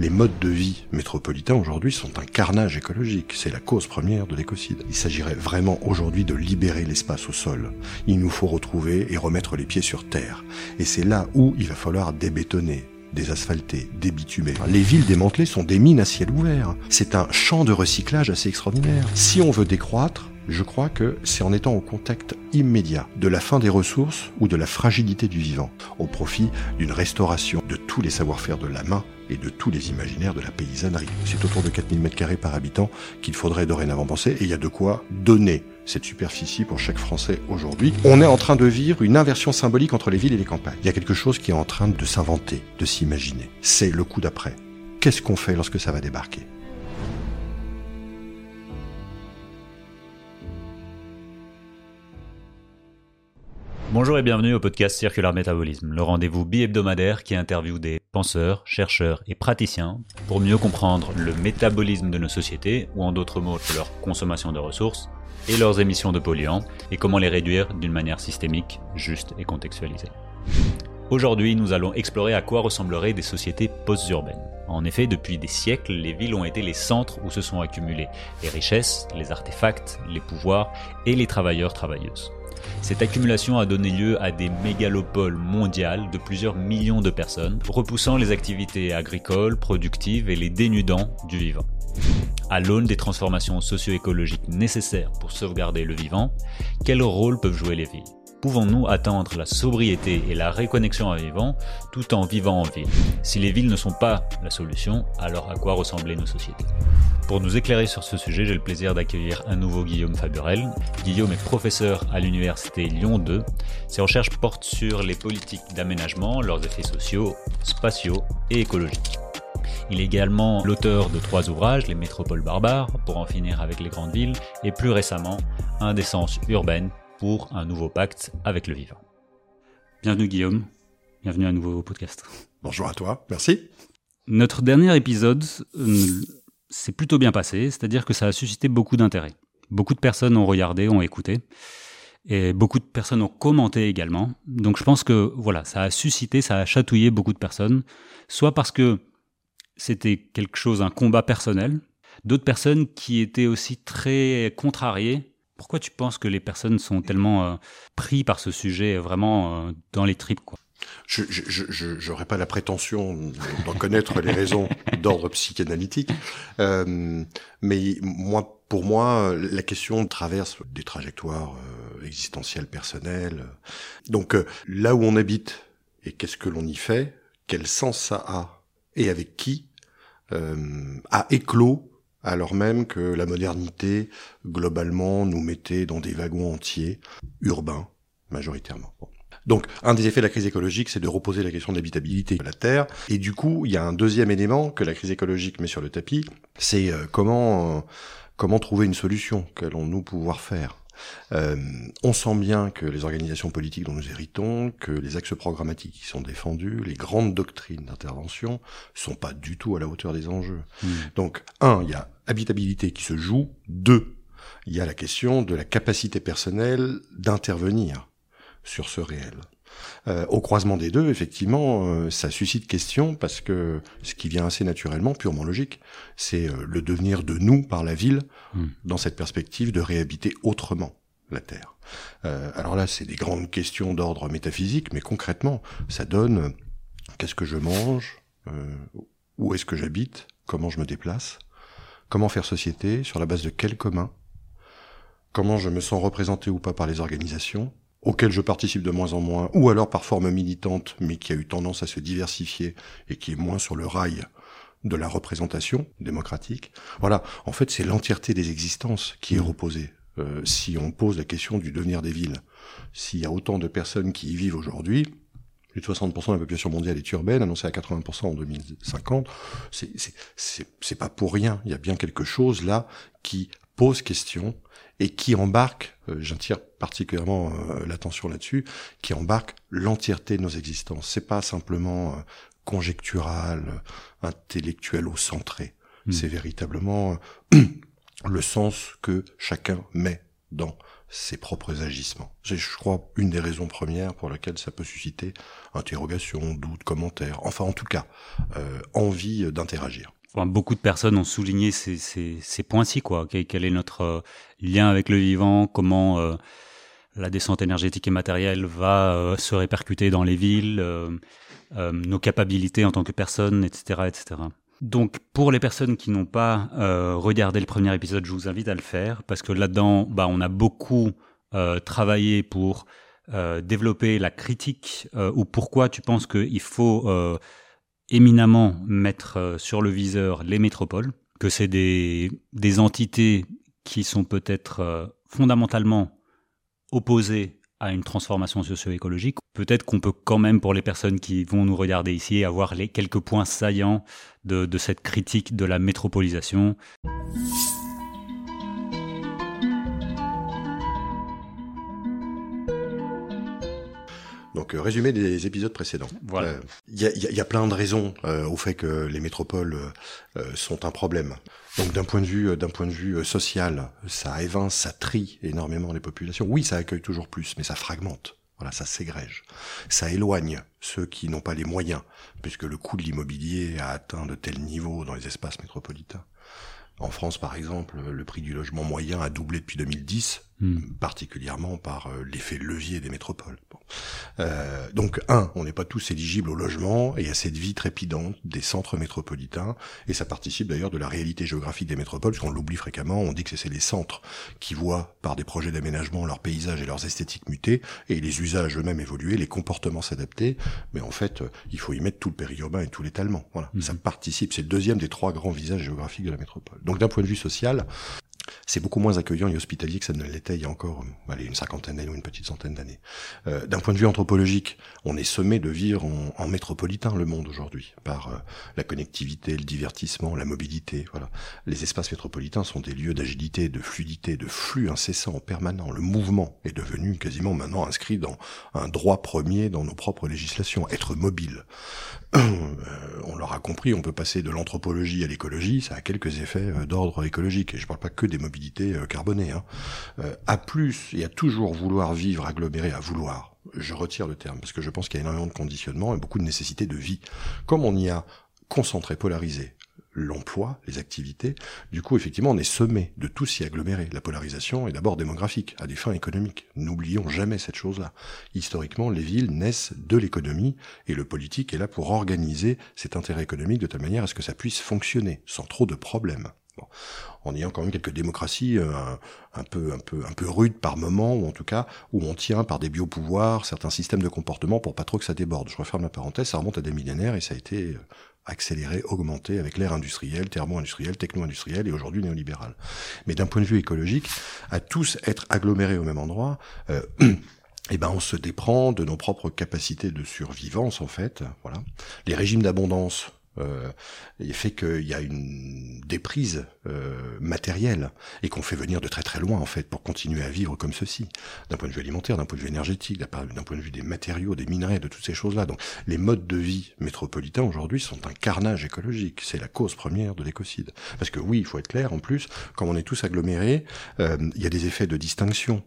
Les modes de vie métropolitains aujourd'hui sont un carnage écologique. C'est la cause première de l'écocide. Il s'agirait vraiment aujourd'hui de libérer l'espace au sol. Il nous faut retrouver et remettre les pieds sur terre. Et c'est là où il va falloir débétonner, désasphalter, débitumer. Les villes démantelées sont des mines à ciel ouvert. C'est un champ de recyclage assez extraordinaire. Si on veut décroître, je crois que c'est en étant au contact immédiat de la fin des ressources ou de la fragilité du vivant, au profit d'une restauration de tous les savoir-faire de la main et de tous les imaginaires de la paysannerie. C'est autour de 4000 m2 par habitant qu'il faudrait dorénavant penser, et il y a de quoi donner cette superficie pour chaque Français aujourd'hui. On est en train de vivre une inversion symbolique entre les villes et les campagnes. Il y a quelque chose qui est en train de s'inventer, de s'imaginer. C'est le coup d'après. Qu'est-ce qu'on fait lorsque ça va débarquer? Bonjour et bienvenue au podcast Circular Métabolisme, le rendez-vous bi-hebdomadaire qui interviewe des penseurs, chercheurs et praticiens pour mieux comprendre le métabolisme de nos sociétés, ou en d'autres mots, leur consommation de ressources, et leurs émissions de polluants, et comment les réduire d'une manière systémique, juste et contextualisée. Aujourd'hui, nous allons explorer à quoi ressembleraient des sociétés post-urbaines. En effet, depuis des siècles, les villes ont été les centres où se sont accumulées les richesses, les artefacts, les pouvoirs et les travailleurs-travailleuses. Cette accumulation a donné lieu à des mégalopoles mondiales de plusieurs millions de personnes, repoussant les activités agricoles, productives et les dénudant du vivant. À l'aune des transformations socio-écologiques nécessaires pour sauvegarder le vivant, quel rôle peuvent jouer les villes? Pouvons-nous atteindre la sobriété et la réconnexion à vivant tout en vivant en ville? Si les villes ne sont pas la solution, alors à quoi ressembler nos sociétés? Pour nous éclairer sur ce sujet, j'ai le plaisir d'accueillir un nouveau Guillaume Faburel. Guillaume est professeur à l'université Lyon 2. Ses recherches portent sur les politiques d'aménagement, leurs effets sociaux, spatiaux et écologiques. Il est également l'auteur de trois ouvrages, Les métropoles barbares, pour en finir avec les grandes villes, et plus récemment, Indécence urbaine, pour un nouveau pacte avec le vivant. Bienvenue Guillaume, bienvenue à nouveau au podcast. Bonjour à toi, merci. Notre dernier épisode euh, s'est plutôt bien passé, c'est-à-dire que ça a suscité beaucoup d'intérêt. Beaucoup de personnes ont regardé, ont écouté, et beaucoup de personnes ont commenté également. Donc je pense que voilà, ça a suscité, ça a chatouillé beaucoup de personnes, soit parce que c'était quelque chose, un combat personnel, d'autres personnes qui étaient aussi très contrariées pourquoi tu penses que les personnes sont tellement euh, pris par ce sujet vraiment euh, dans les tripes quoi? Je n'aurais pas la prétention d'en connaître les raisons d'ordre psychanalytique, euh, mais moi, pour moi, la question traverse des trajectoires existentielles personnelles. Donc là où on habite et qu'est-ce que l'on y fait, quel sens ça a et avec qui, a éclos alors même que la modernité, globalement, nous mettait dans des wagons entiers, urbains, majoritairement. Donc, un des effets de la crise écologique, c'est de reposer la question de l'habitabilité de la Terre. Et du coup, il y a un deuxième élément que la crise écologique met sur le tapis, c'est euh, comment, euh, comment trouver une solution, qu'allons-nous pouvoir faire euh, on sent bien que les organisations politiques dont nous héritons, que les axes programmatiques qui sont défendus, les grandes doctrines d'intervention, sont pas du tout à la hauteur des enjeux. Hmm. Donc, un, il y a habitabilité qui se joue. Deux, il y a la question de la capacité personnelle d'intervenir sur ce réel. Euh, au croisement des deux, effectivement, euh, ça suscite question parce que ce qui vient assez naturellement, purement logique, c'est euh, le devenir de nous par la ville hmm. dans cette perspective de réhabiter autrement la Terre. alors là, c'est des grandes questions d'ordre métaphysique, mais concrètement, ça donne qu'est-ce que je mange, où est-ce que j'habite, comment je me déplace, comment faire société, sur la base de quel commun, comment je me sens représenté ou pas par les organisations, auquel je participe de moins en moins, ou alors par forme militante, mais qui a eu tendance à se diversifier et qui est moins sur le rail de la représentation démocratique? Voilà, en fait, c'est l'entièreté des existences qui est mmh. reposée. Euh, si on pose la question du devenir des villes, s'il y a autant de personnes qui y vivent aujourd'hui, plus de 60% de la population mondiale est urbaine, annoncée à 80% en 2050, c'est pas pour rien. Il y a bien quelque chose là qui pose question et qui embarque, euh, j'attire particulièrement euh, l'attention là-dessus, qui embarque l'entièreté de nos existences. C'est pas simplement euh, conjectural, intellectuel ou centré. Hmm. C'est véritablement le sens que chacun met dans ses propres agissements. C'est, je crois, une des raisons premières pour lesquelles ça peut susciter interrogations, doutes, commentaires, enfin en tout cas, euh, envie d'interagir. Beaucoup de personnes ont souligné ces, ces, ces points-ci, quoi. Quel, est notre euh, lien avec le vivant? Comment euh, la descente énergétique et matérielle va euh, se répercuter dans les villes Nos capacités en tant que personne, etc., etc. Donc, pour les personnes qui n'ont pas euh, regardé le premier épisode, je vous invite à le faire parce que là-dedans, bah, on a beaucoup euh, travaillé pour euh, développer la critique ou pourquoi tu penses qu'il faut éminemment mettre sur le viseur les métropoles, que c'est des, des entités qui sont peut-être fondamentalement opposées à une transformation socio-écologique. Peut-être qu'on peut quand même, pour les personnes qui vont nous regarder ici, avoir les quelques points saillants de, de cette critique de la métropolisation. Donc, euh, résumé des épisodes précédents. Voilà. Il euh, y, a, y, a, plein de raisons euh, au fait que les métropoles sont un problème. Donc, d'un point de vue, d'un point de vue social, ça évince, ça trie énormément les populations. Oui, ça accueille toujours plus, mais ça fragmente. Voilà, ça ségrège. Ça éloigne ceux qui n'ont pas les moyens, puisque le coût de l'immobilier a atteint de tels niveaux dans les espaces métropolitains. En France, par exemple, le prix du logement moyen a doublé depuis 2010, hmm. particulièrement par euh, l'effet levier des métropoles. Euh, donc, un, on n'est pas tous éligibles au logement et à cette vie trépidante des centres métropolitains, et ça participe d'ailleurs de la réalité géographique des métropoles, puisqu'on l'oublie fréquemment, on dit que c'est les centres qui voient par des projets d'aménagement leurs paysages et leurs esthétiques muter, et les usages eux-mêmes évoluer, les comportements s'adapter, mais en fait, il faut y mettre tout le périurbain et tout l'étalement. Voilà, hmm. ça participe, c'est le deuxième des trois grands visages géographiques de la métropole. Donc d'un point de vue social, c'est beaucoup moins accueillant et hospitalier que ça ne l'était il y a encore euh, allez, une cinquantaine d'années ou une petite centaine d'années. Euh, D'un point de vue anthropologique, on est sommé de vivre en, en métropolitain le monde aujourd'hui, par euh, la connectivité, le divertissement, la mobilité. Voilà. Les espaces métropolitains sont des lieux d'agilité, de fluidité, de flux incessant, permanent. Le mouvement est devenu quasiment maintenant inscrit dans un droit premier dans nos propres législations, être mobile. Euh, on l'aura compris, on peut passer de l'anthropologie à l'écologie, ça a quelques effets d'ordre écologique. Et je parle pas que des mobilités euh, carbonées. Hein. Euh, à plus et à toujours vouloir vivre aggloméré, à vouloir, je retire le terme, parce que je pense qu'il y a énormément de conditionnements et beaucoup de nécessités de vie. Comme on y a concentré, polarisé l'emploi, les activités. Du coup, effectivement, on est semé de tout s'y agglomérer. La polarisation est d'abord démographique, à des fins économiques. N'oublions jamais cette chose-là. Historiquement, les villes naissent de l'économie et le politique est là pour organiser cet intérêt économique de telle manière à ce que ça puisse fonctionner sans trop de problèmes. Bon. En ayant quand même quelques démocraties euh, un, peu, un peu, un peu rudes par moment, ou en tout cas où on tient par des biopouvoirs certains systèmes de comportement pour pas trop que ça déborde. Je referme la parenthèse, ça remonte à des millénaires et ça a été euh, accéléré, augmenté avec l'ère industrielle, thermo-industrielle, techno-industrielle et aujourd'hui néolibérale. Mais d'un point de vue écologique, à tous être agglomérés au même endroit, euh, eh ben on se déprend de nos propres capacités de survivance en fait. Voilà. Les régimes d'abondance euh, il fait qu'il y a une déprise euh, matérielle et qu'on fait venir de très très loin en fait pour continuer à vivre comme ceci, d'un point de vue alimentaire, d'un point de vue énergétique, d'un point de vue des matériaux, des minerais, de toutes ces choses-là. Donc les modes de vie métropolitains aujourd'hui sont un carnage écologique. C'est la cause première de l'écocide. Parce que oui, il faut être clair. En plus, comme on est tous agglomérés, euh, il y a des effets de distinction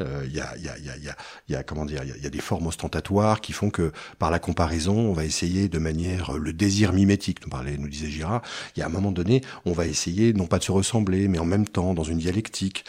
il y, a, y, a, y, a, y, a, comment dire, il y, a des formes ostentatoires qui font que par la comparaison, on va essayer de manière le désir mimétique. Nous parlait, nous disait Girard. Il y a un moment donné, on va essayer non pas de se ressembler, mais en même temps dans une dialectique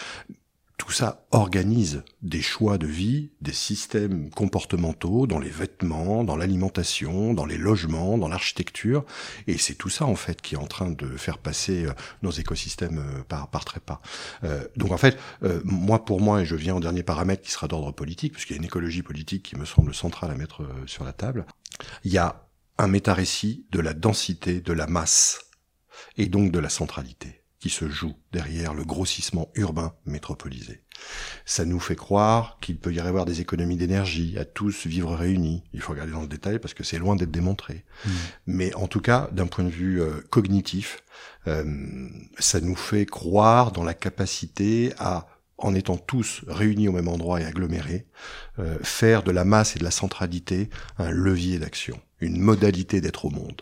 tout ça organise des choix de vie, des systèmes comportementaux dans les vêtements, dans l'alimentation, dans les logements, dans l'architecture, et c'est tout ça en fait qui est en train de faire passer euh, nos écosystèmes euh, par, par trépas. Euh, donc en fait, moi pour moi, et je viens au dernier paramètre qui sera d'ordre politique, puisqu'il y a une écologie politique qui me semble centrale à mettre sur la table, il y a un méta-récit de la densité, de la masse, et donc de la centralité qui se joue derrière le grossissement urbain métropolisé. Ça nous fait croire qu'il peut y avoir des économies d'énergie à tous vivre réunis. Il faut regarder dans le détail parce que c'est loin d'être démontré. Mmh. Mais en tout cas, d'un point de vue euh, cognitif, euh, ça nous fait croire dans la capacité à en étant tous réunis au même endroit et agglomérés, euh, faire de la masse et de la centralité un levier d'action, une modalité d'être au monde,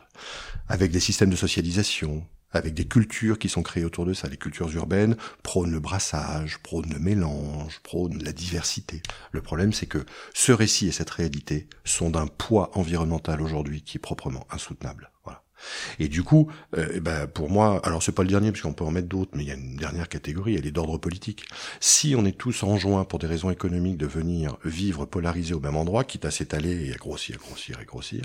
avec des systèmes de socialisation, avec des cultures qui sont créées autour de ça. Les cultures urbaines prônent le brassage, prônent le mélange, prônent la diversité. Le problème, c'est que ce récit et cette réalité sont d'un poids environnemental aujourd'hui qui est proprement insoutenable. Et du coup, euh, eh ben pour moi, alors c'est pas le dernier parce qu'on peut en mettre d'autres, mais il y a une dernière catégorie, elle est d'ordre politique. Si on est tous enjoints pour des raisons économiques de venir vivre polarisés au même endroit, quitte à s'étaler et à grossir, grossir et grossir,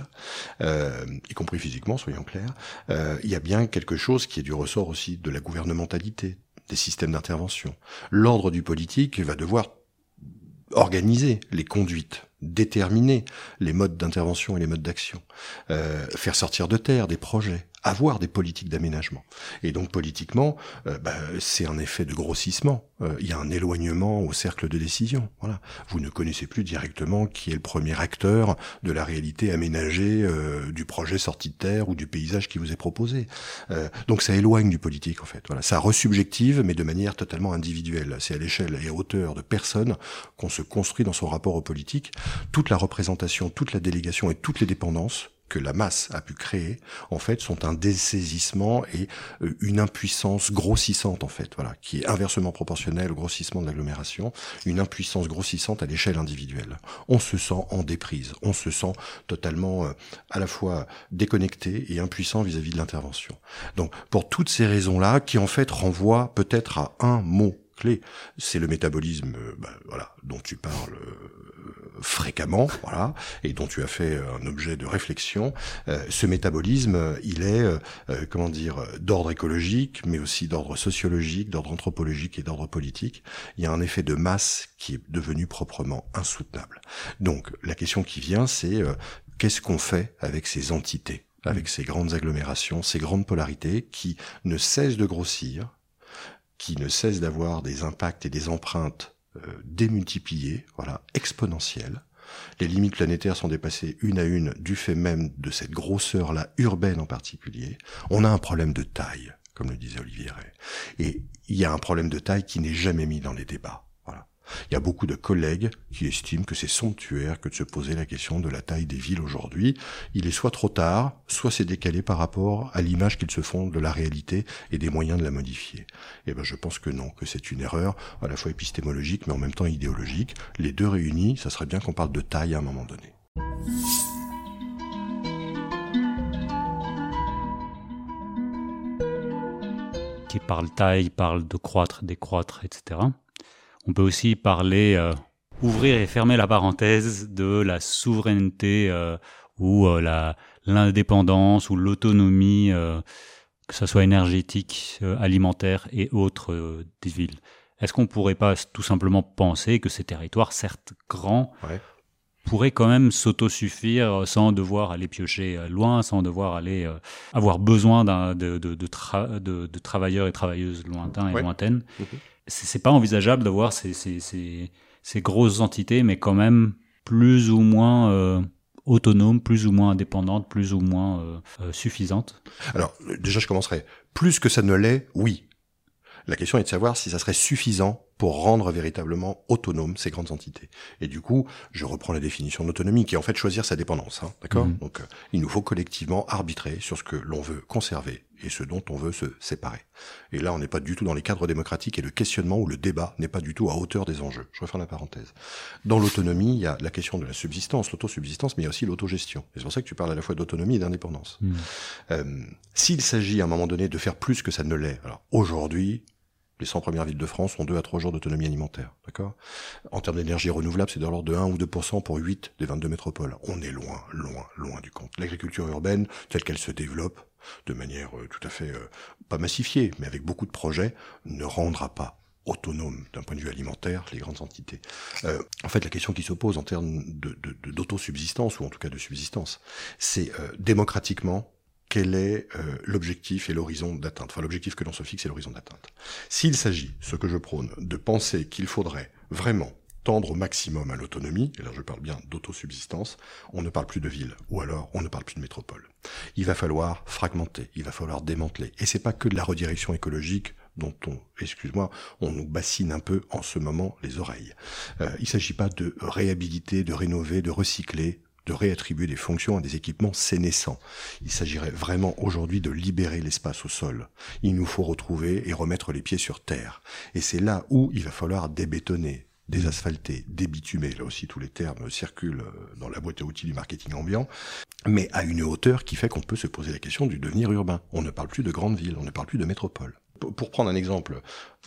euh, y compris physiquement, soyons clairs, euh, il y a bien quelque chose qui est du ressort aussi de la gouvernementalité, des systèmes d'intervention. L'ordre du politique va devoir organiser les conduites déterminer les modes d'intervention et les modes d'action, euh, faire sortir de terre des projets, avoir des politiques d'aménagement. Et donc politiquement, euh, bah, c'est un effet de grossissement. Euh, il y a un éloignement au cercle de décision. Voilà. Vous ne connaissez plus directement qui est le premier acteur de la réalité aménagée euh, du projet sorti de terre ou du paysage qui vous est proposé. donc ça éloigne du politique en fait. Voilà. Ça resubjective, mais de manière totalement individuelle. C'est à l'échelle et à hauteur de personnes qu'on se construit dans son rapport au politique. Toute la représentation, toute la délégation et toutes les dépendances que la masse a pu créer, en fait, sont un dessaisissement et euh, une impuissance grossissante, en fait, voilà, qui est inversement proportionnelle au grossissement de l'agglomération, une impuissance grossissante à l'échelle individuelle. On se sent en déprise, on se sent totalement euh, à la fois déconnecté et impuissant vis-à-vis de l'intervention. Donc, pour toutes ces raisons-là, qui en fait renvoient peut-être à un mot clé, c'est le métabolisme, euh, bah, voilà, dont tu parles fréquemment, voilà, et dont tu as fait un objet de réflexion. Euh, ce métabolisme, il est, euh, euh, comment dire, d'ordre écologique, mais aussi d'ordre sociologique, d'ordre anthropologique et d'ordre politique. Il y a un effet de masse qui est devenu proprement insoutenable. Donc, la question qui vient, c'est qu'est-ce qu'on fait avec ces entités avec ces grandes agglomérations, ces grandes polarités qui ne cessent de grossir, qui ne cessent d'avoir des impacts et des empreintes euh, démultipliées, voilà, exponentielles. Les limites planétaires sont dépassées une à une du fait même de cette grosseur-là, urbaine en particulier. On a un problème de taille, comme le disait Olivier Ray. Et il y a un problème de taille qui n'est jamais mis dans les débats. Il y a beaucoup de collègues qui estiment que c'est somptuaire que de se poser la question de la taille des villes aujourd'hui. Il est soit trop tard, soit c'est décalé par rapport à l'image qu'ils se font de la réalité et des moyens de la modifier. Eh ben je pense que non, que c'est une erreur à la fois épistémologique mais en même temps idéologique. Les deux réunis, ça serait bien qu'on parle de taille à un moment donné. Qui parle taille, parle de croître, décroître, etc. On peut aussi parler, euh, ouvrir et fermer la parenthèse de la souveraineté euh, ou euh, la l'indépendance ou l'autonomie, que ce soit énergétique, alimentaire et autres des villes. Est-ce qu'on pourrait pas tout simplement penser que ces territoires, certes grands, pourraient quand même s'autosuffire sans devoir aller piocher loin, sans devoir aller avoir besoin de, de, de, travailleurs et travailleuses lointains et lointaines? Mhm c'est pas envisageable d'avoir ces, ces, ces, ces, grosses entités, mais quand même plus ou moins euh, autonomes, plus ou moins indépendantes, plus ou moins euh, euh, suffisantes Alors, déjà, je commencerai. Plus que ça ne l'est, oui. La question est de savoir si ça serait suffisant pour rendre véritablement autonomes ces grandes entités. Et du coup, je reprends la définition d'autonomie, qui est en fait choisir sa dépendance. Hein, D'accord? Mhm. Donc, euh, il nous faut collectivement arbitrer sur ce que l'on veut conserver et ce dont on veut se séparer. Et là, on n'est pas du tout dans les cadres démocratiques et le questionnement ou le débat n'est pas du tout à hauteur des enjeux. Je referme la parenthèse. Dans l'autonomie, il y a la question de la subsistance, l'autosubsistance, mais il y a aussi l'autogestion. Et c'est pour ça que tu parles à la fois d'autonomie et d'indépendance. Mhm. Euh, S'il s'agit à un moment donné de faire plus que ça ne l'est, alors aujourd'hui, les 100 premières villes de France ont 2 à 3 jours d'autonomie alimentaire. D'accord? En termes d'énergie renouvelable, c'est de l'ordre de 1 ou 2% pour 8 des 22 métropoles. On est loin, loin, loin du compte. L'agriculture urbaine, telle qu'elle se développe, de manière euh, tout à fait, euh, pas massifiée, mais avec beaucoup de projets, ne rendra pas autonome d'un point de vue alimentaire les grandes entités. Euh, en fait, la question qui se pose en termes d'autosubsistance, ou en tout cas de subsistance, c'est démocratiquement, quel est euh, l'objectif et l'horizon d'atteinte. Enfin, l'objectif que l'on se fixe et l'horizon d'atteinte. S'il s'agit, ce que je prône, de penser qu'il faudrait vraiment tendre au maximum à l'autonomie, et là je parle bien d'autosubsistance, on ne parle plus de ville, ou alors on ne parle plus de métropole. Il va falloir fragmenter, il va falloir démanteler. Et c'est pas que de la redirection écologique dont on, excuse-moi, on nous bassine un peu en ce moment les oreilles. Euh, il s'agit pas de réhabiliter, de rénover, de recycler de réattribuer des fonctions à des équipements sénescents. Il s'agirait vraiment aujourd'hui de libérer l'espace au sol. Il nous faut retrouver et remettre les pieds sur terre. Et c'est là où il va falloir débétonner, désasphalter, débitumer, là aussi tous les termes circulent euh, dans la boîte à outils du marketing ambiant, mais à une hauteur qui fait qu'on peut se poser la question du devenir urbain. On ne parle plus de grandes villes, on ne parle plus de métropole. Pour prendre un exemple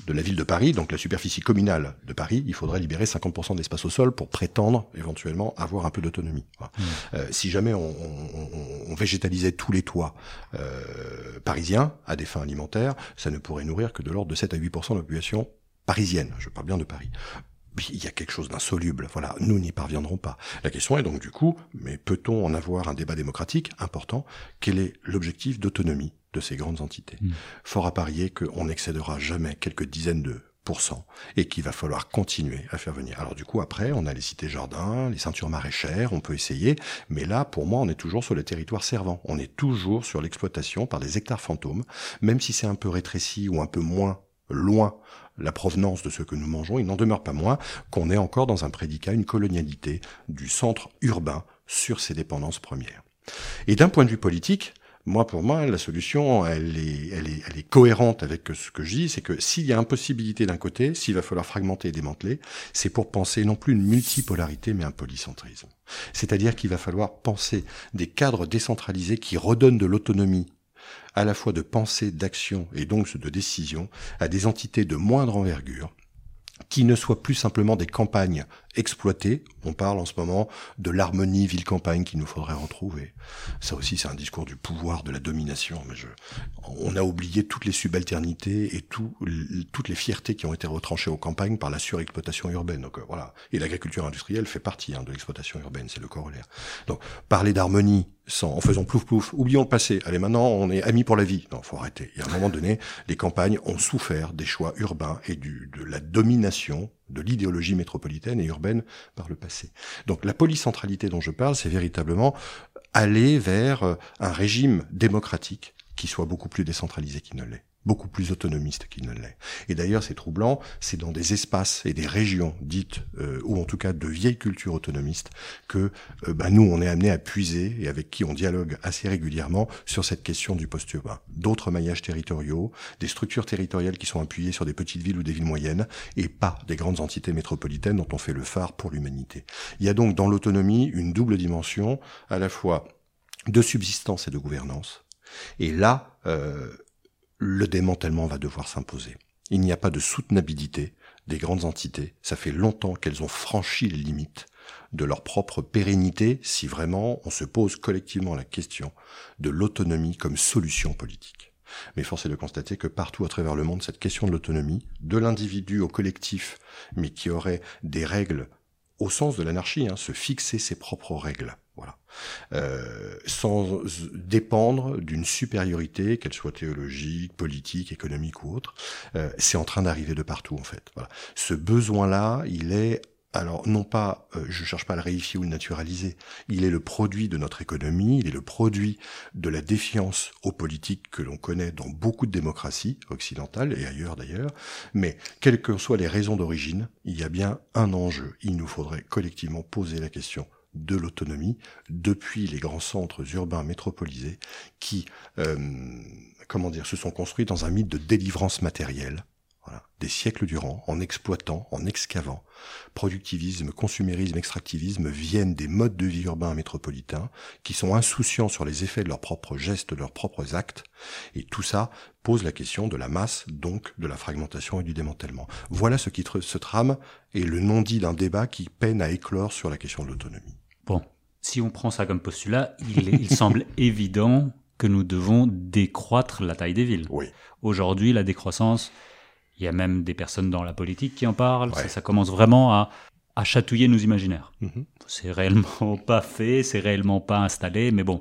de la ville de Paris, donc la superficie communale de Paris, il faudrait libérer 50% d'espace au sol pour prétendre éventuellement avoir un peu d'autonomie. Mmh. Euh, si jamais on, on, on, végétalisait tous les toits euh, parisiens à des fins alimentaires, ça ne pourrait nourrir que de l'ordre de 7 à 8% de la population parisienne. Je parle bien de Paris il y a quelque chose d'insoluble. Voilà, nous n'y parviendrons pas. La question est donc du coup, mais peut-on en avoir un débat démocratique important? Quel est l'objectif d'autonomie de ces grandes entités? Hmm. Fort à parier qu'on n'excédera jamais quelques dizaines de pourcents et qu'il va falloir continuer à faire venir. Alors du coup, après, on a les cités jardins, les ceintures maraîchères, on peut essayer, mais là, pour moi, on est toujours sur le territoire servant. On est toujours sur l'exploitation par des hectares fantômes, même si c'est un peu rétréci ou un peu moins loin la provenance de ce que nous mangeons, il n'en demeure pas moins qu'on est encore dans un prédicat, une colonialité du centre urbain sur ses dépendances premières. Et d'un point de vue politique, moi, pour moi, la solution, elle est, elle est, elle est cohérente avec ce que je dis, c'est que s'il y a impossibilité d'un côté, s'il va falloir fragmenter et démanteler, c'est pour penser non plus une multipolarité, mais un polycentrisme. C'est-à-dire qu'il va falloir penser des cadres décentralisés qui redonnent de l'autonomie à la fois de pensée, d'action et donc de décision à des entités de moindre envergure qui ne soient plus simplement des campagnes exploitées. On parle en ce moment de l'harmonie ville-campagne qu'il nous faudrait retrouver. Ça aussi, c'est un discours du pouvoir, de la domination. Mais on a oublié toutes les subalternités et tout, toutes les fiertés qui ont été retranchées aux campagnes par la surexploitation urbaine. Donc euh, voilà. Et l'agriculture industrielle fait partie hein, de l'exploitation urbaine, c'est le corollaire. Donc parler d'harmonie sans, en faisant plouf plouf, oublions le passé. Allez, maintenant, on est amis pour la vie. Non, faut arrêter. Y a un moment donné, les campagnes ont souffert des choix urbains et de la domination de l'idéologie métropolitaine et urbaine par le passé. Donc la polycentralité dont je parle, c'est véritablement aller vers un régime démocratique qui soit beaucoup plus décentralisé qu'il ne l'est beaucoup plus autonomiste qu'il ne l'est. Et d'ailleurs, c'est troublant, c'est dans des espaces et des régions dites, euh, ou en tout cas de vieilles cultures autonomistes, que euh, bah, nous, on est amené à puiser et avec qui on dialogue assez régulièrement sur cette question du post-urbain. D'autres maillages territoriaux, des structures territoriales qui sont appuyées sur des petites villes ou des villes moyennes, et pas des grandes entités métropolitaines dont on fait le phare pour l'humanité. Il y a donc dans l'autonomie une double dimension, à la fois de subsistance et de gouvernance. Et là, euh, le démantèlement va devoir s'imposer. Il n'y a pas de soutenabilité des grandes entités. Ça fait longtemps qu'elles ont franchi les limites de leur propre pérennité si vraiment on se pose collectivement la question de l'autonomie comme solution politique. Mais force est de constater que partout à travers le monde, cette question de l'autonomie, de l'individu au collectif, mais qui aurait des règles au sens de l'anarchie, hein, se fixer ses propres règles, Euh, sans dépendre d'une supériorité, qu'elle soit théologique, politique, économique ou autre. Euh, c'est en train d'arriver de partout en fait. Ce besoin-là, il est alors non pas, euh, je cherche pas à le réifier ou le naturaliser, il est le produit de notre économie, il est le produit de la défiance aux politiques que l'on connaît dans beaucoup de démocraties occidentales et ailleurs d'ailleurs, mais quelles que soient les raisons d'origine, il y a bien un enjeu, il nous faudrait collectivement poser la question de l'autonomie depuis les grands centres urbains métropolisés qui, euh, comment dire, se sont construits dans un mythe de délivrance matérielle, des siècles durant, en exploitant, en excavant. Productivisme, consumérisme, extractivisme viennent des modes de vie urbains métropolitains qui sont insouciants sur les effets de leurs propres gestes, de leurs propres actes, et tout ça pose la question de la masse, donc de la fragmentation et du démantèlement. Voilà ce qui se trame et le non-dit d'un débat qui peine à éclore sur la question de l'autonomie. Bon, si on prend ça comme postulat, il, semble évident que nous devons décroître la taille des villes. Oui. Aujourd'hui, la décroissance, il y a même des personnes dans la politique qui en parlent. Ça, commence vraiment à, chatouiller nos imaginaires. Mm-hmm. C'est réellement pas fait, c'est réellement pas installé, mais bon,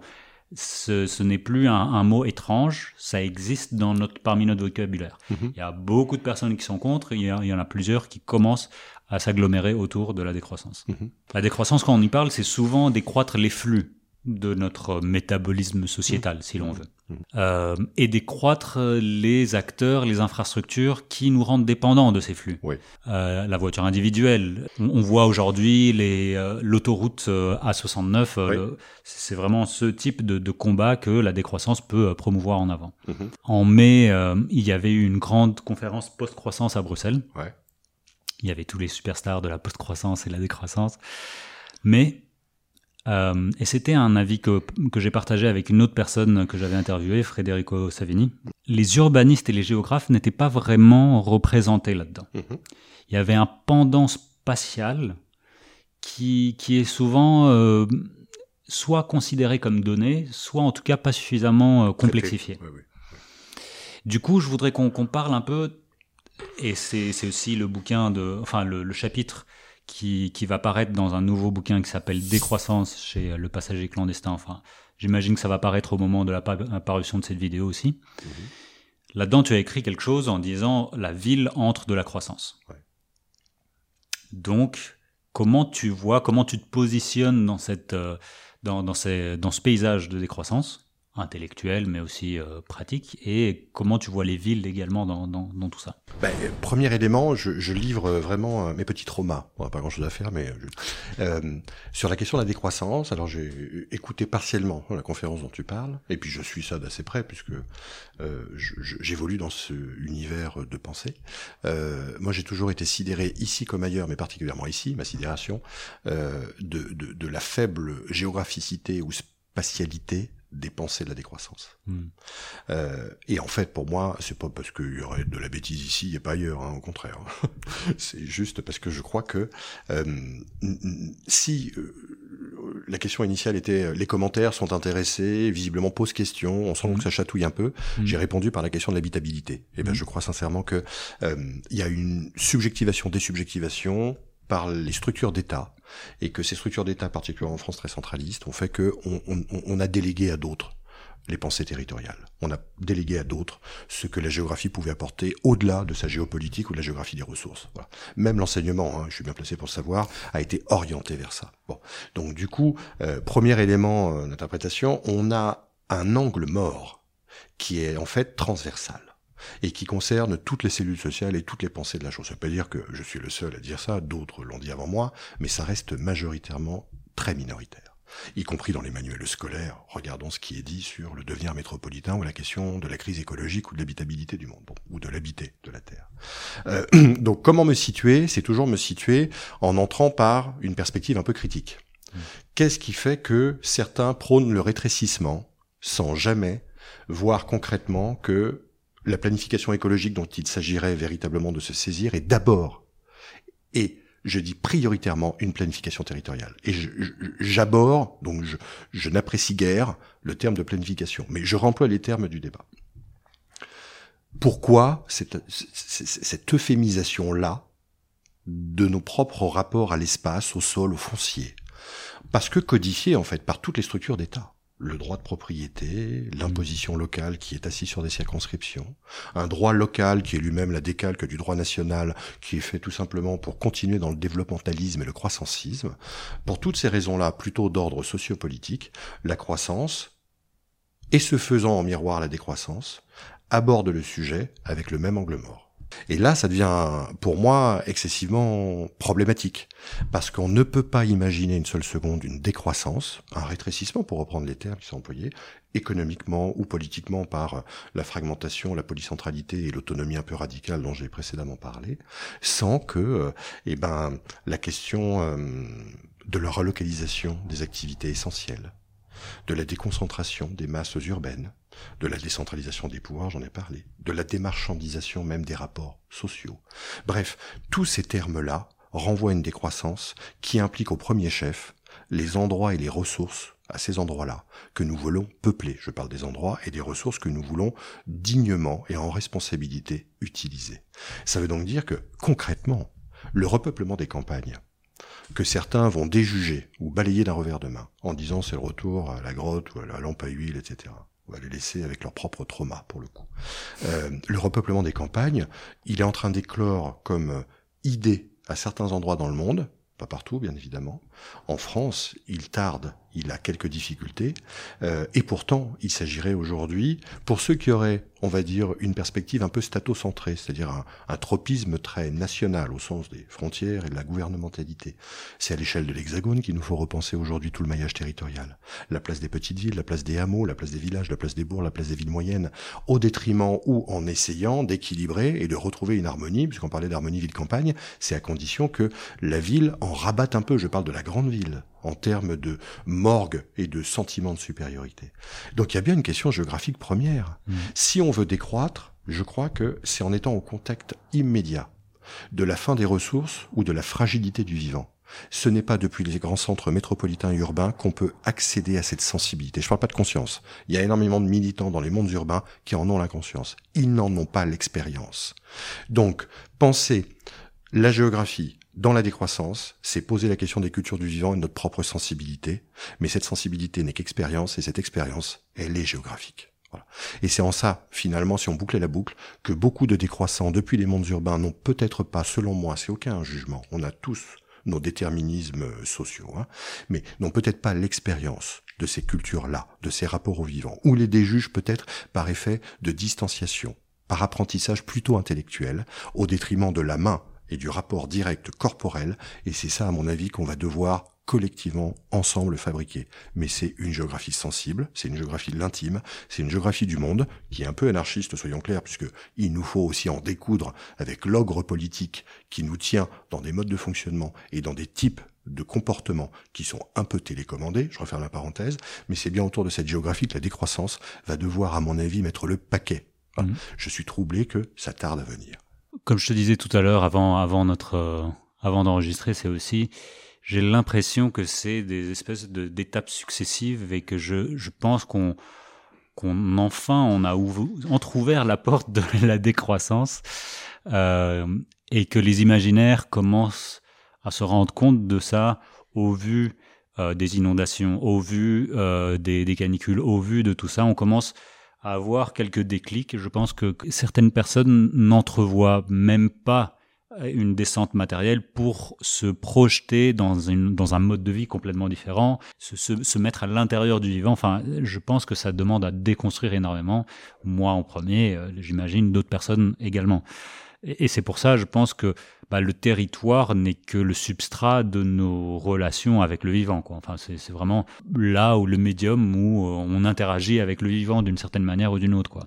ce, n'est plus un, mot étrange, ça existe dans notre, parmi notre vocabulaire. Mm-hmm. Il y a beaucoup de personnes qui sont contre, il y, il y en a plusieurs qui commencent à s'agglomérer autour de la décroissance. Mhm. La décroissance, quand on y parle, c'est souvent décroître les flux. de notre métabolisme sociétal, si l'on veut, Mmh. euh, et décroître les acteurs, les infrastructures qui nous rendent dépendants de ces flux. Oui. Euh, la voiture individuelle, on, on voit aujourd'hui les euh, l'autoroute euh, A69. euh, C'est vraiment ce type de, de combat que la décroissance peut promouvoir en avant. Mhm. En mai, il y avait eu une grande conférence post-croissance à Bruxelles. Ouais. Il y avait tous les superstars de la post-croissance et de la décroissance. Mais, euh, et c'était un avis que, que j'ai partagé avec une autre personne que j'avais interviewée, Federico Savini, les urbanistes et les géographes n'étaient pas vraiment représentés là-dedans. Mhm. Il y avait un pendant spatial qui, qui est souvent euh, soit considéré comme donné, soit en tout cas pas suffisamment euh, complexifié. Du coup, je voudrais qu'on qu'on parle un peu, et c'est aussi le bouquin de, enfin le, le chapitre qui, qui va paraître dans un nouveau bouquin qui s'appelle Décroissance chez Le Passager clandestin. Enfin, j'imagine que ça va paraître au moment de la pa- parution de cette vidéo aussi. Mhm. Là-dedans, tu as écrit quelque chose en disant la ville entre de la croissance. Ouais. Donc, comment tu vois, comment tu te positionnes dans cette, euh, dans, dans, ces, dans ce paysage de décroissance? Intellectuelle, mais aussi euh, pratique, et comment tu vois les villes également dans, tout ça? Ben, euh, premier élément, je, livre vraiment euh, mes petits traumas. On n'a pas grand-chose à faire, mais sur la question de la décroissance. Alors j'ai écouté partiellement la conférence dont tu parles, et puis je suis ça d'assez près puisque j'évolue dans ce univers de pensée. Moi, j'ai toujours été sidéré ici comme ailleurs, mais particulièrement ici, ma sidération de la faible géographicité ou spatialité des pensées de la décroissance. Hmm. Euh, et en fait, pour moi, c'est pas parce qu'il y aurait de la bêtise ici et pas ailleurs, hein, au contraire. c'est juste parce que je crois que euh, si euh, la question initiale était les commentaires sont intéressés, visiblement posent question, on sent Mhm. que ça chatouille un peu, Mhm. j'ai répondu par la question de l'habitabilité. Et ben, Mhm. je crois sincèrement que il y a une subjectivation, désubjectivation par les structures d'État, et que ces structures d'État, particulièrement en France très centralistes, ont fait que on, a délégué à d'autres les pensées territoriales. On a délégué à d'autres ce que la géographie pouvait apporter au-delà de sa géopolitique ou de la géographie des ressources. Même l'enseignement, hein, je suis bien placé pour le savoir, a été orienté vers ça. Bon, donc du coup, euh, premier élément euh, d'interprétation, on a un angle mort qui est en fait transversal et qui concerne toutes les cellules sociales et toutes les pensées de la chose. Ça veut pas dire que je suis le seul à dire ça, d'autres l'ont dit avant moi, mais ça reste majoritairement très minoritaire y compris dans les manuels scolaires. Regardons ce qui est dit sur le devenir métropolitain ou la question de la crise écologique ou de l'habitabilité du monde, bon, ou de l'habiter de la Terre. Euh, donc comment me situer? C'est toujours me situer en entrant par une perspective un peu critique. Qu'est-ce qui fait que certains prônent le rétrécissement sans jamais voir concrètement que la planification écologique dont il s'agirait véritablement de se saisir est d'abord et je dis prioritairement une planification territoriale. Et j'aborde, donc je, n'apprécie guère le terme de planification, mais je remploie les termes du débat. Pourquoi cette, euphémisation-là de nos propres rapports à l'espace, au sol, au foncier? Parce que codifié en fait par toutes les structures d'État. Le droit de propriété, l'imposition locale qui est assise sur des circonscriptions, un droit local qui est lui-même la décalque du droit national, qui est fait tout simplement pour continuer dans le développementalisme et le croissancisme. Pour toutes ces raisons-là, plutôt d'ordre sociopolitique, la croissance, et ce faisant en miroir la décroissance, aborde le sujet avec le même angle mort. Et là, ça devient, pour moi, excessivement problématique. Parce qu'on ne peut pas imaginer une seule seconde une décroissance, un rétrécissement, pour reprendre les termes qui sont employés, économiquement ou politiquement par la fragmentation, la polycentralité et l'autonomie un peu radicale dont j'ai précédemment parlé, sans que, euh, eh ben, la question euh, de la relocalisation des activités essentielles, de la déconcentration des masses urbaines, de la décentralisation des pouvoirs, j'en ai parlé, de la démarchandisation même des rapports sociaux. Bref, tous ces termes-là renvoient à une décroissance qui implique au premier chef les endroits et les ressources à ces endroits-là que nous voulons peupler. Je parle des endroits et des ressources que nous voulons dignement et en responsabilité utiliser. Ça veut donc dire que, concrètement, le repeuplement des campagnes, que certains vont déjuger ou balayer d'un revers de main en disant c'est le retour à la grotte ou à la lampe à huile, etc. On va les laisser avec leur propre trauma pour le coup. Euh, le repeuplement des campagnes, il est en train d'éclore comme idée à certains endroits dans le monde, pas partout bien évidemment. En France, il tarde, il a quelques difficultés, euh, et pourtant, il s'agirait aujourd'hui, pour ceux qui auraient, on va dire, une perspective un peu statocentrée, c'est-à-dire un, un, tropisme très national au sens des frontières et de la gouvernementalité. C'est à l'échelle de l'Hexagone qu'il nous faut repenser aujourd'hui tout le maillage territorial. La place des petites villes, la place des hameaux, la place des villages, la place des bourgs, la place des villes moyennes, au détriment ou en essayant d'équilibrer et de retrouver une harmonie, puisqu'on parlait d'harmonie ville-campagne, c'est à condition que la ville en rabatte un peu, je parle de la grande ville, en termes de morgue et de sentiment de supériorité. Donc il y a bien une question géographique première. Mmh. Si on veut décroître, je crois que c'est en étant au contact immédiat de la fin des ressources ou de la fragilité du vivant. Ce n'est pas depuis les grands centres métropolitains et urbains qu'on peut accéder à cette sensibilité. Je ne parle pas de conscience. Il y a énormément de militants dans les mondes urbains qui en ont la conscience. Ils n'en ont pas l'expérience. Donc, penser la géographie dans la décroissance, c'est poser la question des cultures du vivant et de notre propre sensibilité. Mais cette sensibilité n'est qu'expérience et cette expérience, elle est géographique. Et c'est en ça, finalement, si on bouclait la boucle, que beaucoup de décroissants depuis les mondes urbains n'ont peut-être pas, selon moi, c'est aucun jugement, on a tous nos déterminismes sociaux, hein, mais n'ont peut-être pas l'expérience de ces cultures-là, de ces rapports au vivant, ou les déjugent peut-être par effet de distanciation, par apprentissage plutôt intellectuel, au détriment de la main et du rapport direct corporel, et c'est ça, à mon avis, qu'on va devoir collectivement, ensemble, fabriquer. Mais c'est une géographie sensible, c'est une géographie de l'intime, c'est une géographie du monde, qui est un peu anarchiste, soyons clairs, puisque il nous faut aussi en découdre avec l'ogre politique qui nous tient dans des modes de fonctionnement et dans des types de comportements qui sont un peu télécommandés, je referme la parenthèse, mais c'est bien autour de cette géographie que la décroissance va devoir, à mon avis, mettre le paquet. Mmh. Je suis troublé que ça tarde à venir. Comme je te disais tout à l'heure, avant, avant notre, euh, avant d'enregistrer, c'est aussi, j'ai l'impression que c'est des espèces d'étapes successives et que je, je pense qu'on, qu'on enfin on a entrouvert la porte de la décroissance euh, et que les imaginaires commencent à se rendre compte de ça au vu euh, des inondations, au vu des, des, canicules, au vu de tout ça, on commence à avoir quelques déclics. Je pense que certaines personnes n'entrevoient même pas une descente matérielle pour se projeter dans, une, dans un mode de vie complètement différent, se, se, se mettre à l'intérieur du vivant. Enfin, je pense que ça demande à déconstruire énormément. Moi en premier, euh, j'imagine d'autres personnes également. Et, c'est pour ça, je pense que bah, le territoire n'est que le substrat de nos relations avec le vivant. Enfin, c'est vraiment là où le médium où euh, on interagit avec le vivant d'une certaine manière ou d'une autre.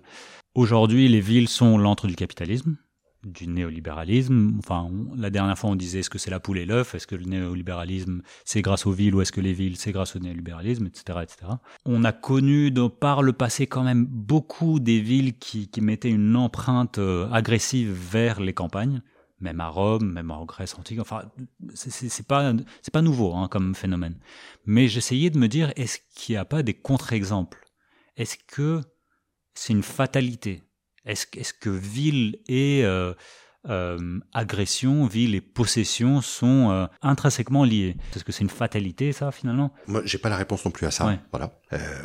Aujourd'hui, les villes sont l'antre du capitalisme du néolibéralisme. Enfin, la dernière fois, on disait est-ce que c'est la poule et l'œuf? Est-ce que le néolibéralisme, c'est grâce aux villes ou est-ce que les villes, c'est grâce au néolibéralisme, etc., etc. On a connu de, par le passé quand même beaucoup des villes qui, qui mettaient une empreinte euh, agressive vers les campagnes, même à Rome, même en Grèce antique. Enfin, c'est pas c'est pas nouveau hein, comme phénomène. Mais j'essayais de me dire est-ce qu'il n'y a pas des contre-exemples? Est-ce que c'est une fatalité? Est-ce est que ville et euh, euh, agression, ville et possession sont euh, intrinsèquement liées? Est-ce que c'est une fatalité, ça, finalement? Moi, j'ai pas la réponse non plus à ça. Voilà,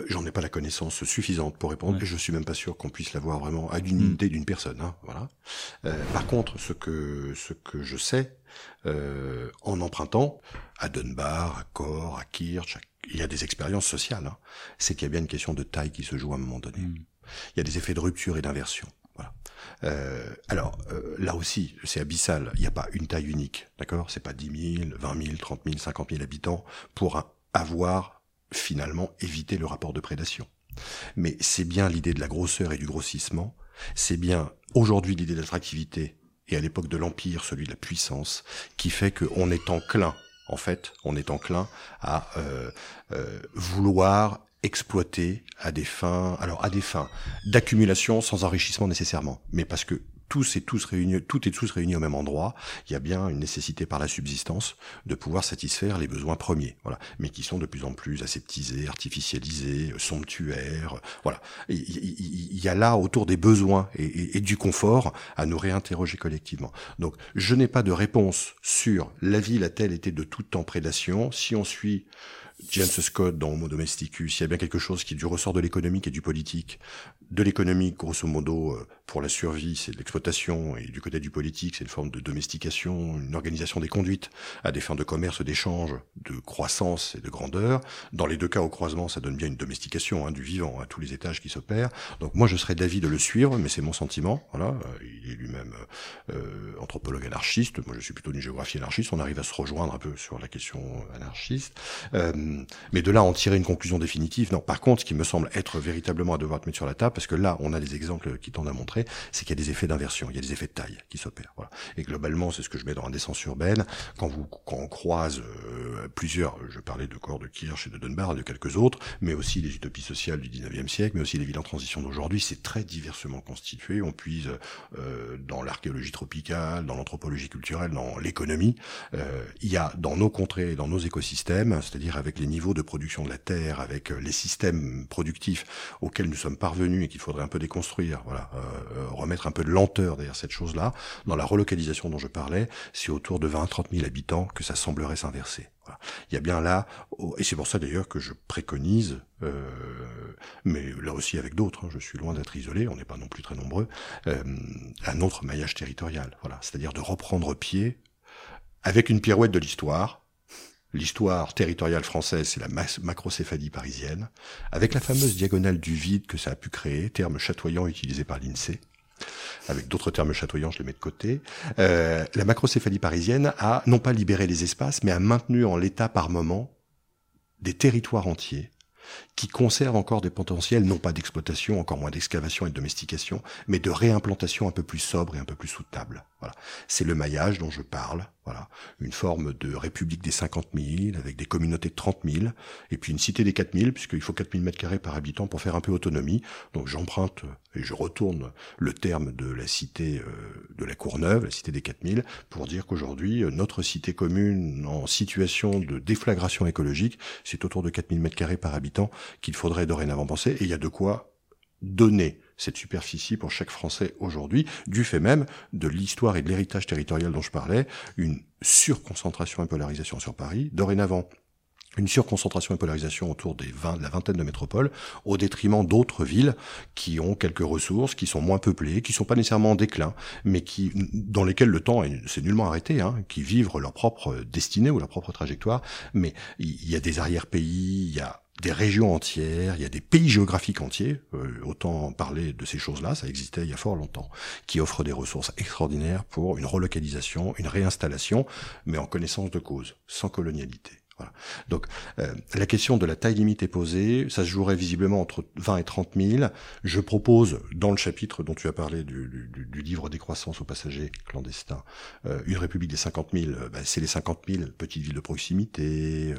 j'en ai pas la connaissance suffisante pour répondre, et je suis même pas sûr qu'on puisse l'avoir vraiment à l'unité mm. d'une personne. Hein, voilà. Par contre, ce que ce que je sais, en empruntant à Dunbar, à Corps, à Kirch, il y a des expériences sociales. Hein, c'est qu'il y a bien une question de taille qui se joue à un moment donné. Mm. Il y a des effets de rupture et d'inversion. Voilà. Euh, alors euh, là aussi, c'est abyssal. Il n'y a pas une taille unique, d'accord? C'est pas 10 000, 20 000, 30 000, 50 000 habitants pour avoir finalement évité le rapport de prédation. Mais c'est bien l'idée de la grosseur et du grossissement. C'est bien aujourd'hui l'idée de l'attractivité et à l'époque de l'empire celui de la puissance qui fait qu'on est enclin en fait, on est enclin à euh, vouloir exploiter à des fins, alors à des fins d'accumulation sans enrichissement nécessairement, mais parce que tous et tous réunis, tout et tous réunis au même endroit, il y a bien une nécessité par la subsistance de pouvoir satisfaire les besoins premiers, voilà, mais qui sont de plus en plus aseptisés, artificialisés, somptuaires, voilà. Il y, a là autour des besoins et, et, du confort à nous réinterroger collectivement. Donc, je n'ai pas de réponse sur la ville a-t-elle été de tout temps prédation. Si on suit James Scott dans Homo Domesticus, il y a bien quelque chose qui est du ressort de l'économique et du politique. de l'économie, grosso modo, euh, pour la survie, c'est de l'exploitation, et du côté du politique, c'est une forme de domestication, une organisation des conduites à des fins de commerce, d'échange, de croissance et de grandeur. Dans les deux cas, au croisement, ça donne bien une domestication hein, du vivant à tous les étages qui s'opèrent. Donc moi, je serais d'avis de le suivre, mais c'est mon sentiment. Voilà, euh, il est lui-même euh, anthropologue anarchiste. Moi, je suis plutôt d'une géographie anarchiste. On arrive à se rejoindre un peu sur la question anarchiste. mais de là, en tirer une conclusion définitive, non. Par contre, ce qui me semble être véritablement à devoir te mettre sur la table, parce que là, on a des exemples qui tendent à montrer, c'est qu'il y a des effets d'inversion, il y a des effets de taille qui s'opèrent. Voilà. Et globalement, c'est ce que je mets dans l'indécence urbaine. Quand vous, quand on croise euh, plusieurs, je parlais de corps de Kirsch et de Dunbar et de quelques autres, mais aussi les utopies sociales du 19e siècle, mais aussi les villes en transition d'aujourd'hui, c'est très diversement constitué. On puise euh, dans l'archéologie tropicale, dans l'anthropologie culturelle, dans l'économie. Euh, il y a dans nos contrées, dans nos écosystèmes, c'est-à-dire avec les niveaux de production de la terre, avec les systèmes productifs auxquels nous sommes parvenus qu'il faudrait un peu déconstruire, voilà, euh, euh, remettre un peu de lenteur derrière cette chose-là. Dans la relocalisation dont je parlais, c'est autour de 20 30 000 habitants que ça semblerait s'inverser. Il y a bien là, et c'est pour ça d'ailleurs que je préconise, euh, mais là aussi avec d'autres, hein, je suis loin d'être isolé, on n'est pas non plus très nombreux, euh, un autre maillage territorial, voilà, c'est-à-dire de reprendre pied avec une pirouette de l'histoire, l'histoire territoriale française, c'est la macrocéphalie parisienne, avec la fameuse diagonale du vide que ça a pu créer, terme chatoyant utilisé par l'INSEE. Avec d'autres termes chatoyants, je les mets de côté. Euh, la macrocéphalie parisienne a non pas libéré les espaces, mais a maintenu en l'état par moment des territoires entiers qui conservent encore des potentiels, non pas d'exploitation, encore moins d'excavation et de domestication, mais de réimplantation un peu plus sobre et un peu plus soutenable. C'est le maillage dont je parle. Voilà. Une forme de république des 50 000, avec des communautés de 30 000, et puis une cité des 4 000, puisqu'il faut 4 000 mètres carrés par habitant pour faire un peu autonomie. Donc j'emprunte et je retourne le terme de la cité euh, de la Courneuve, la cité des 4 000, pour dire qu'aujourd'hui, euh, notre cité commune en situation de déflagration écologique, c'est autour de 4 000 mètres carrés par habitant qu'il faudrait dorénavant penser, et il y a de quoi donner cette superficie pour chaque Français aujourd'hui, du fait même de l'histoire et de l'héritage territorial dont je parlais, une surconcentration et polarisation sur Paris, dorénavant une surconcentration et polarisation autour des 20, de la vingtaine de métropoles, au détriment d'autres villes qui ont quelques ressources, qui sont moins peuplées, qui sont pas nécessairement en déclin, mais qui, dans lesquelles le temps s'est nullement arrêté, hein, qui vivent leur propre destinée ou leur propre trajectoire, mais il y a des arrière-pays, il y a des régions entières, il y a des pays géographiques entiers, euh, autant parler de ces choses-là, ça existait il y a fort longtemps, qui offrent des ressources extraordinaires pour une relocalisation, une réinstallation, mais en connaissance de cause, sans colonialité. Voilà. Donc euh, la question de la taille limite est posée, ça se jouerait visiblement entre 20 et 30 000. Je propose, dans le chapitre dont tu as parlé du, du, du livre Décroissance aux passagers clandestins, euh, une république des 50 000, ben, c'est les 50 000 petites villes de proximité,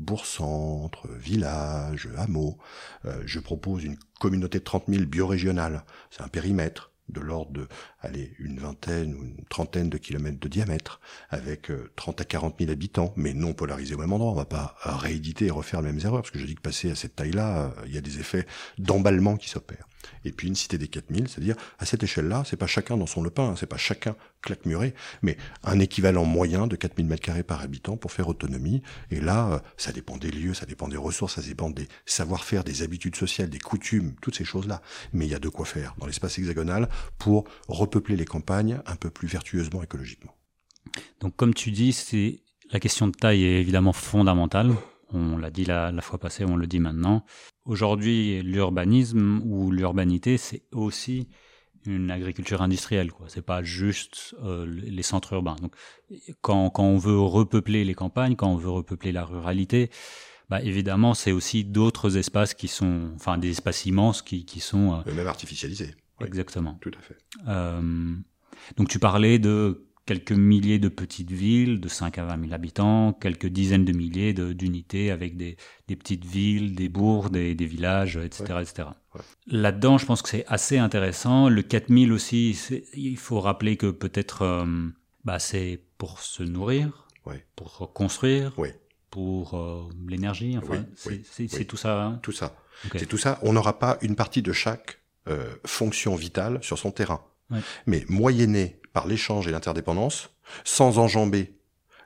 bourg-centre, village, hameau. Euh, je propose une communauté de 30 000 biorégionales. C'est un périmètre de l'ordre de, allez, une vingtaine ou une trentaine de kilomètres de diamètre, avec 30 euh, à 40 000 habitants, mais non polarisés au même endroit. On va pas rééditer et refaire les mêmes erreurs, parce que je dis que passer à cette taille-là, euh, il y a des effets d'emballement qui s'opèrent et puis une cité des 4000, c'est-à-dire à cette échelle-là, c'est pas chacun dans son lepin, c'est pas chacun claque-muré, mais un équivalent moyen de 4000 mètres carrés par habitant pour faire autonomie. Et là, euh, ça dépend des lieux, ça dépend des ressources, ça dépend des savoir-faire, des habitudes sociales, des coutumes, toutes ces choses-là. Mais il y a de quoi faire dans l'espace hexagonal pour repeupler les campagnes un peu plus vertueusement écologiquement. Donc comme tu dis, c'est la question de taille est évidemment fondamentale. On l'a dit la, la fois passée, on le dit maintenant. Aujourd'hui, l'urbanisme ou l'urbanité, c'est aussi une agriculture industrielle. quoi. C'est pas juste euh, les centres urbains. Donc, quand, quand on veut repeupler les campagnes, quand on veut repeupler la ruralité, bah, évidemment, c'est aussi d'autres espaces qui sont, enfin, des espaces immenses qui, qui sont. Euh, même artificialisés. Exactement. Tout à fait. Euh, donc, tu parlais de quelques milliers de petites villes de 5 à 20 000 habitants, quelques dizaines de milliers d'unités avec des, des, petites villes, des bourgs, des, des villages, etc. etc. Là-dedans, je pense que c'est assez intéressant. Le 4000 aussi, il faut rappeler que peut-être euh, bah, c'est pour se nourrir, pour construire, pour euh, l'énergie, enfin, c'est tout ça. Hein tout ça. C'est tout ça. On n'aura pas une partie de chaque euh, fonction vitale sur son terrain. Mais moyenner par l'échange et l'interdépendance, sans enjamber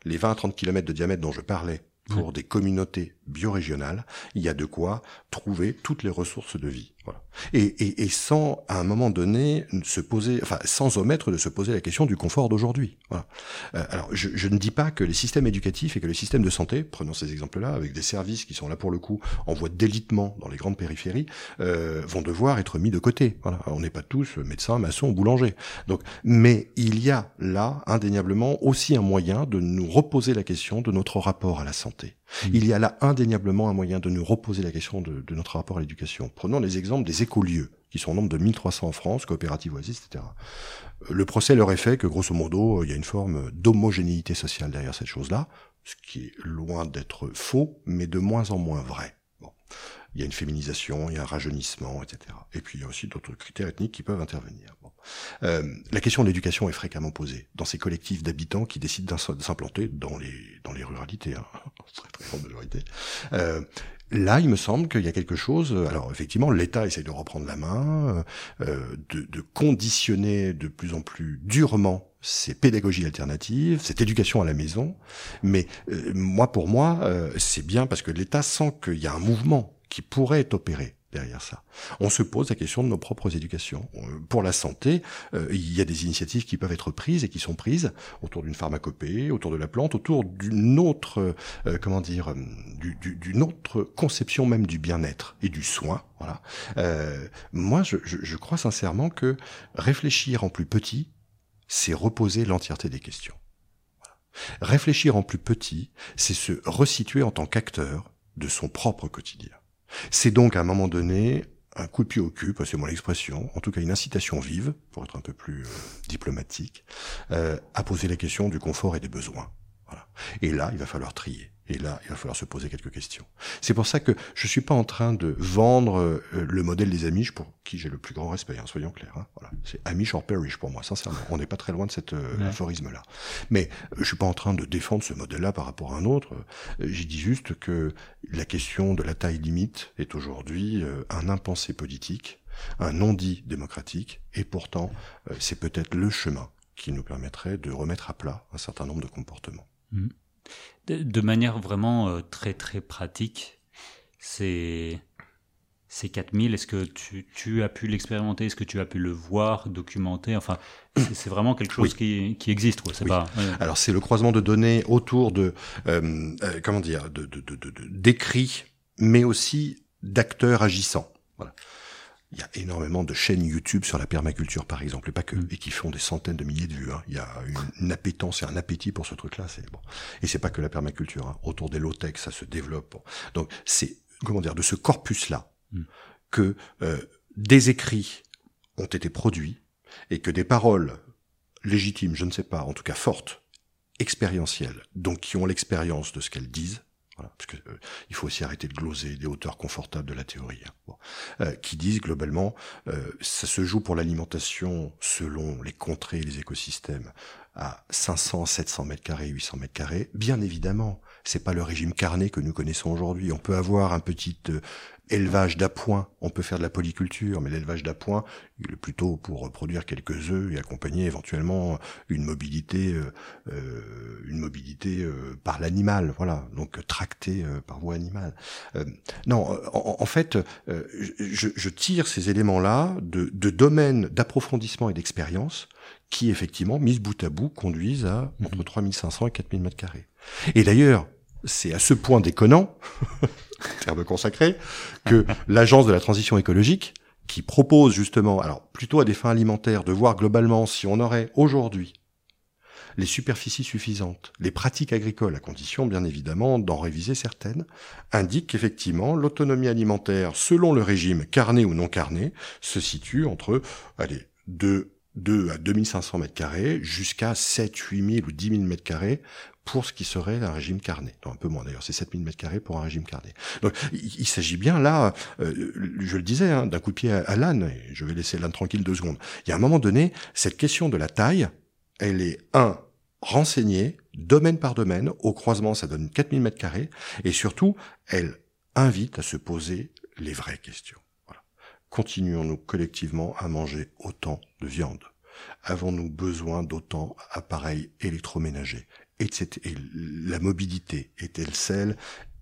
les 20 30 km de diamètre dont je parlais pour des communautés biorégionales, il y a de quoi trouver toutes les ressources de vie. Voilà. Et, et, et, sans, à un moment donné, se poser, enfin, sans omettre de se poser la question du confort d'aujourd'hui. Voilà. Euh, alors, je, je, ne dis pas que les systèmes éducatifs et que les systèmes de santé, prenons ces exemples-là, avec des services qui sont là pour le coup en voie d'élitement dans les grandes périphéries, euh, vont devoir être mis de côté. Voilà. On n'est pas tous médecins, maçons, boulangers. Donc, mais il y a là, indéniablement, aussi un moyen de nous reposer la question de notre rapport à la santé. Il y a là indéniablement un moyen de nous reposer la question de, notre rapport à l'éducation. Prenons les exemples des écolieux, qui sont au nombre de 1300 en France, coopératives oasis, etc. Le procès leur est fait que, grosso modo, il y a une forme d'homogénéité sociale derrière cette chose-là, ce qui est loin d'être faux, mais de moins en moins vrai. Bon. Il y a une féminisation, il y a un rajeunissement, etc. Et puis il y a aussi d'autres critères ethniques qui peuvent intervenir. Euh, la question de l'éducation est fréquemment posée dans ces collectifs d'habitants qui décident de s'implanter dans les dans les ruralités, hein, très très majorité. Euh, Là, il me semble qu'il y a quelque chose. Alors, effectivement, l'État essaie de reprendre la main, euh, de, conditionner de plus en plus durement ces pédagogies alternatives, cette éducation à la maison. Mais euh, moi, pour moi, euh, c'est bien parce que l'État sent qu'il y a un mouvement qui pourrait opérer derrière ça. On se pose la question de nos propres éducations. Pour la santé, euh, il y a des initiatives qui peuvent être prises et qui sont prises autour d'une pharmacopée, autour de la plante, autour d'une autre, euh, comment dire, euh, d'une autre conception même du bien-être et du soin. Voilà. Euh, moi, je, je, je crois sincèrement que réfléchir en plus petit, c'est reposer l'entièreté des questions. Réfléchir en plus petit, c'est se resituer en tant qu'acteur de son propre quotidien. C'est donc à un moment donné un coup de pied au cul, passez-moi l'expression, en tout cas une incitation vive, pour être un peu plus euh, diplomatique, euh, à poser la question du confort et des besoins. Voilà. Et là, il va falloir trier. Et là, il va falloir se poser quelques questions. C'est pour ça que je suis pas en train de vendre euh, le modèle des Amish pour qui j'ai le plus grand respect, hein, soyons clairs. Hein, voilà. C'est Amish or perish pour moi, sincèrement. On n'est pas très loin de cet euh, ouais. aphorisme-là. Mais euh, je suis pas en train de défendre ce modèle-là par rapport à un autre. Euh, J'ai dit juste que la question de la taille limite est aujourd'hui un impensé politique, un non-dit démocratique, et pourtant, c'est peut-être le chemin qui nous permettrait de remettre à plat un certain nombre de comportements. Mmh. De, de, manière vraiment euh, très très pratique, c'est ces 4000, est-ce que tu, tu, as pu l'expérimenter? Est-ce que tu as pu le voir, documenter? Enfin, c'est vraiment quelque chose oui. qui, qui, existe, quoi. C'est oui. pas. Ouais. Alors, c'est le croisement de données autour de, euh, euh, comment dire, de, de, de, d'écrits, mais aussi d'acteurs agissants. Voilà il y a énormément de chaînes YouTube sur la permaculture, par exemple, et pas que, et qui font des centaines de milliers de vues. Hein. Il y a une, appétence et un appétit pour ce truc-là. C'est bon. Et c'est pas que la permaculture. Hein. Autour des low-tech, ça se développe. Bon. Donc, c'est comment dire de ce corpus-là mm. que euh, des écrits ont été produits et que des paroles légitimes, je ne sais pas, en tout cas fortes, expérientielles, donc qui ont l'expérience de ce qu'elles disent, parce que euh, il faut aussi arrêter de gloser des hauteurs confortables de la théorie, hein. euh, qui disent globalement, euh, ça se joue pour l'alimentation selon les contrées et les écosystèmes à 500, 700 mètres carrés, 800 mètres carrés. Bien évidemment, c'est pas le régime carné que nous connaissons aujourd'hui. On peut avoir un petit élevage d'appoint, on peut faire de la polyculture, mais l'élevage d'appoint, il est plutôt pour produire quelques œufs et accompagner éventuellement une mobilité, euh, euh une mobilité euh, par l'animal, voilà, donc tractée euh, par voie animale. Euh, non, en, en fait, je, je, tire ces éléments-là de, de domaines d'approfondissement et d'expérience qui, effectivement, mis bout à bout, conduisent à entre 3500 et 4000 mètres carrés. Et d'ailleurs, c'est à ce point déconnant, terme consacré, que l'agence de la transition écologique, qui propose justement, alors plutôt à des fins alimentaires, de voir globalement si on aurait aujourd'hui les superficies suffisantes, les pratiques agricoles, à condition bien évidemment d'en réviser certaines, indique qu'effectivement l'autonomie alimentaire, selon le régime carné ou non carné, se situe entre, allez, 2 2 à 2500 mètres carrés jusqu'à 7, 8000 ou 10 000 mètres carrés pour ce qui serait un régime carné. Un peu moins d'ailleurs, c'est 7000 mètres carrés pour un régime carné. Donc il, s'agit bien là, euh, je le disais, hein, d'un coup de pied à, l'âne, je vais laisser l'âne tranquille deux secondes. Il y a un moment donné, cette question de la taille, elle est, un, renseignée, domaine par domaine, au croisement ça donne 4000 mètres carrés, et surtout, elle invite à se poser les vraies questions. Continuons-nous collectivement à manger autant de viande Avons-nous besoin d'autant d'appareils électroménagers? Et, la mobilité est-elle celle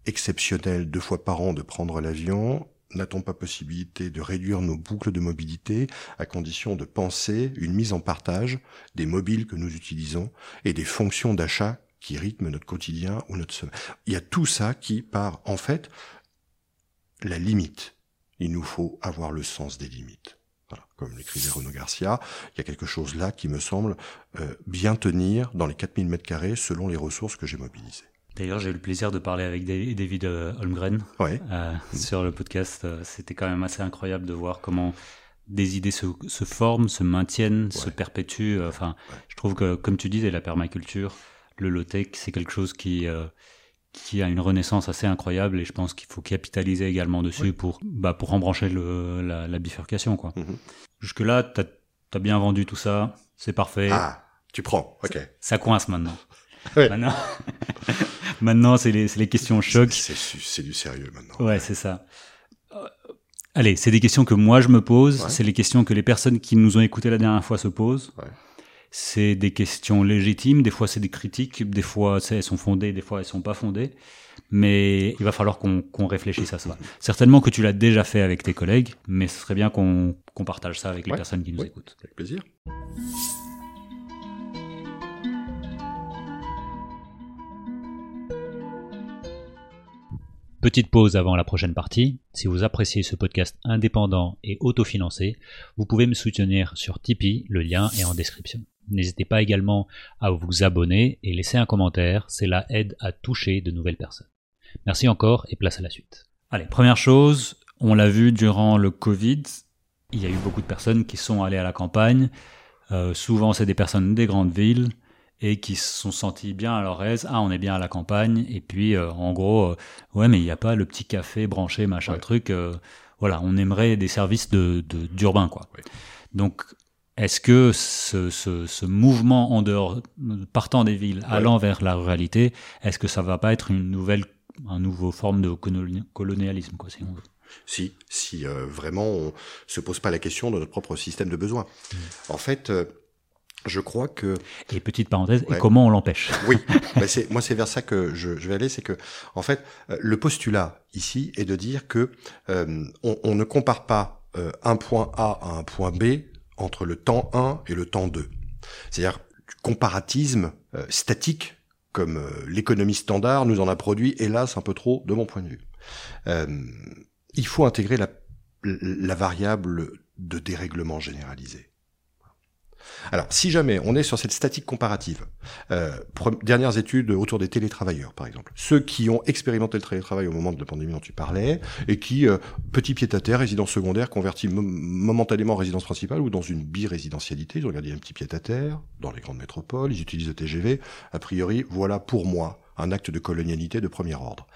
exceptionnelle deux fois par an de prendre l'avion? N'a-t-on pas possibilité de réduire nos boucles de mobilité à condition de penser une mise en partage des mobiles que nous utilisons et des fonctions d'achat qui rythment notre quotidien ou notre semaine. Il y a tout ça qui part, en fait, la limite. Il nous faut avoir le sens des limites. Comme l'écrivait Renaud Garcia, il y a quelque chose là qui me semble euh, bien tenir dans les 4000 mètres carrés selon les ressources que j'ai mobilisées. D'ailleurs, j'ai eu le plaisir de parler avec David euh, Holmgren euh, sur le podcast. C'était quand même assez incroyable de voir comment des idées se, se forment, se maintiennent, se perpétuent. Enfin, je trouve que, comme tu disais, la permaculture, le low-tech, c'est quelque chose qui, qui a une renaissance assez incroyable et je pense qu'il faut capitaliser également dessus pour, bah, pour embrancher le, la, bifurcation. Quoi. Mhm. Jusque-là, tu as, bien vendu tout ça, c'est parfait. Ah, tu prends, ok. Ça, coince maintenant. Maintenant, maintenant c'est les, les, questions choc. C'est du sérieux maintenant. Ouais, c'est ça. Euh, allez, c'est des questions que moi je me pose, c'est les questions que les personnes qui nous ont écoutés la dernière fois se posent. C'est des questions légitimes, des fois c'est des critiques, des fois elles sont fondées, des fois elles sont pas fondées, mais il va falloir qu'on réfléchisse à ça. Certainement que tu l'as déjà fait avec tes collègues, mais ce serait bien qu'on partage ça avec les personnes qui nous écoutent. Avec plaisir. Petite pause avant la prochaine partie. Si vous appréciez ce podcast indépendant et autofinancé, vous pouvez me soutenir sur Tipeee, le lien est en description. N'hésitez pas également à vous abonner et laisser un commentaire, cela aide à toucher de nouvelles personnes. Merci encore et place à la suite. Allez, première chose, on l'a vu durant le Covid, il y a eu beaucoup de personnes qui sont allées à la campagne. Euh, souvent, c'est des personnes des grandes villes et qui se sont sentis bien à leur aise. Ah, on est bien à la campagne. Et puis, euh, en gros, euh, ouais, mais il n'y a pas le petit café branché, machin truc. voilà, on aimerait des services de d'urbain, quoi. Donc, est-ce que ce, ce, ce, mouvement en dehors, partant des villes, allant vers la ruralité, est-ce que ça va pas être une nouvelle, un nouveau forme de colonialisme, quoi, si on veut? Si, si euh, vraiment on se pose pas la question de notre propre système de besoins. Mmh. En fait, euh, je crois que. Et petite parenthèse, et comment on l'empêche? Oui, moi c'est vers ça que je, je vais aller, c'est que en fait, euh, le postulat ici est de dire que on, on, ne compare pas un point A à un point B entre le temps 1 et le temps 2. C'est-à-dire du comparatisme euh, statique, comme euh, l'économie standard nous en a produit, hélas, un peu trop, de mon point de vue. Euh, il faut intégrer la, la variable de dérèglement généralisé. Alors, si jamais on est sur cette statique comparative, euh, dernières études autour des télétravailleurs, par exemple, ceux qui ont expérimenté le télétravail au moment de la pandémie dont tu parlais, et qui, euh, petit pied-à-terre, résidence secondaire, converti momentanément en résidence principale ou dans une bi-résidentialité, ils ont regardé un petit pied-à-terre dans les grandes métropoles, ils utilisent le TGV, a priori, voilà pour moi un acte de colonialité de premier ordre.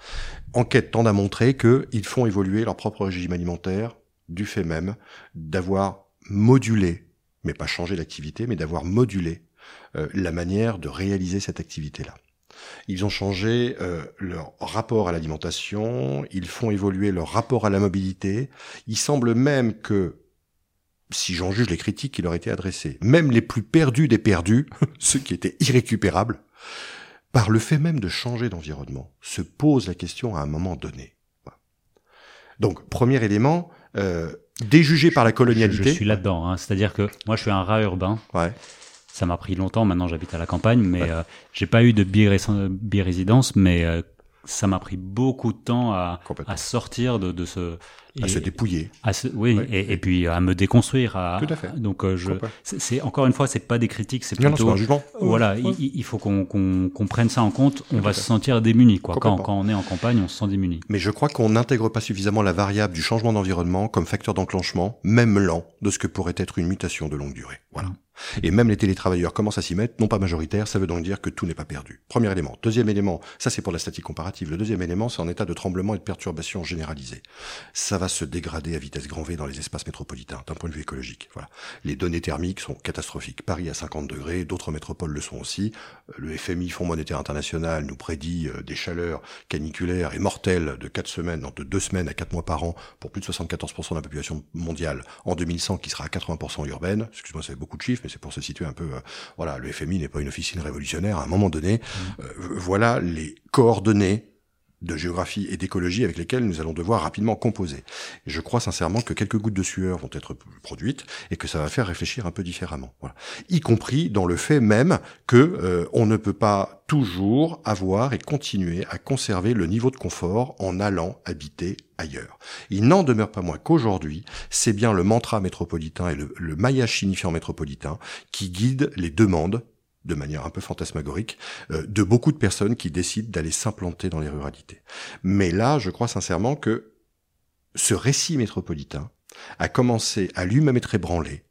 Enquête tend à montrer qu'ils font évoluer leur propre régime alimentaire du fait même d'avoir modulé mais pas changer l'activité, mais d'avoir modulé euh, la manière de réaliser cette activité-là. Ils ont changé euh, leur rapport à l'alimentation, ils font évoluer leur rapport à la mobilité. Il semble même que, si j'en juge les critiques qui leur étaient adressées, même les plus perdus des perdus, ceux qui étaient irrécupérables, par le fait même de changer d'environnement, se posent la question à un moment donné. Donc, premier élément, euh, déjugé par la colonialité. Je, suis là-dedans, hein. c'est-à-dire que moi je suis un rat urbain. Ouais. Ça m'a pris longtemps, maintenant j'habite à la campagne, mais euh, j'ai pas eu de bi-résidence, mais euh, ça m'a pris beaucoup de temps à, à sortir de, de ce à se dépouiller. À oui, Et, et, puis à me déconstruire. À, Tout à fait. Donc euh, je, c'est encore une fois, c'est pas des critiques, c'est plutôt. un jugement. Voilà, il, faut qu'on qu'on prenne ça en compte. On va se sentir démuni, quoi. Quand, quand, on est en campagne, on se sent démuni. Mais je crois qu'on n'intègre pas suffisamment la variable du changement d'environnement comme facteur d'enclenchement, même lent, de ce que pourrait être une mutation de longue durée. Voilà. Et même les télétravailleurs commencent à s'y mettre, non pas majoritaire, ça veut donc dire que tout n'est pas perdu. Premier élément. Deuxième élément, ça c'est pour la statique comparative. Le deuxième élément, c'est en état de tremblement et de perturbation généralisée. Ça va se dégrader à vitesse grand V dans les espaces métropolitains, d'un point de vue écologique. Voilà. Les données thermiques sont catastrophiques. Paris à 50 degrés, d'autres métropoles le sont aussi. Euh, le FMI, Fonds monétaire international, nous prédit euh, des chaleurs caniculaires et mortelles de 4 semaines, de 2 semaines à 4 mois par an pour plus de 74% de la population mondiale en 2100 qui sera à 80% urbaine. Excuse-moi, ça fait beaucoup de chiffres, c'est pour se situer un peu. Euh, voilà, le FMI n'est pas une officine révolutionnaire. À un moment donné, mmh. voilà les coordonnées de géographie et d'écologie avec lesquels nous allons devoir rapidement composer. je crois sincèrement que quelques gouttes de sueur vont être produites et que ça va faire réfléchir un peu différemment. Y compris dans le fait même que euh, on ne peut pas toujours avoir et continuer à conserver le niveau de confort en allant habiter ailleurs. Il n'en demeure pas moins qu'aujourd'hui, c'est bien le mantra métropolitain et le, le maillage signifiant métropolitain qui guide les demandes de manière un peu fantasmagorique, euh, de beaucoup de personnes qui décident d'aller s'implanter dans les ruralités. Mais là, je crois sincèrement que ce récit métropolitain a commencé à lui-même être ébranlé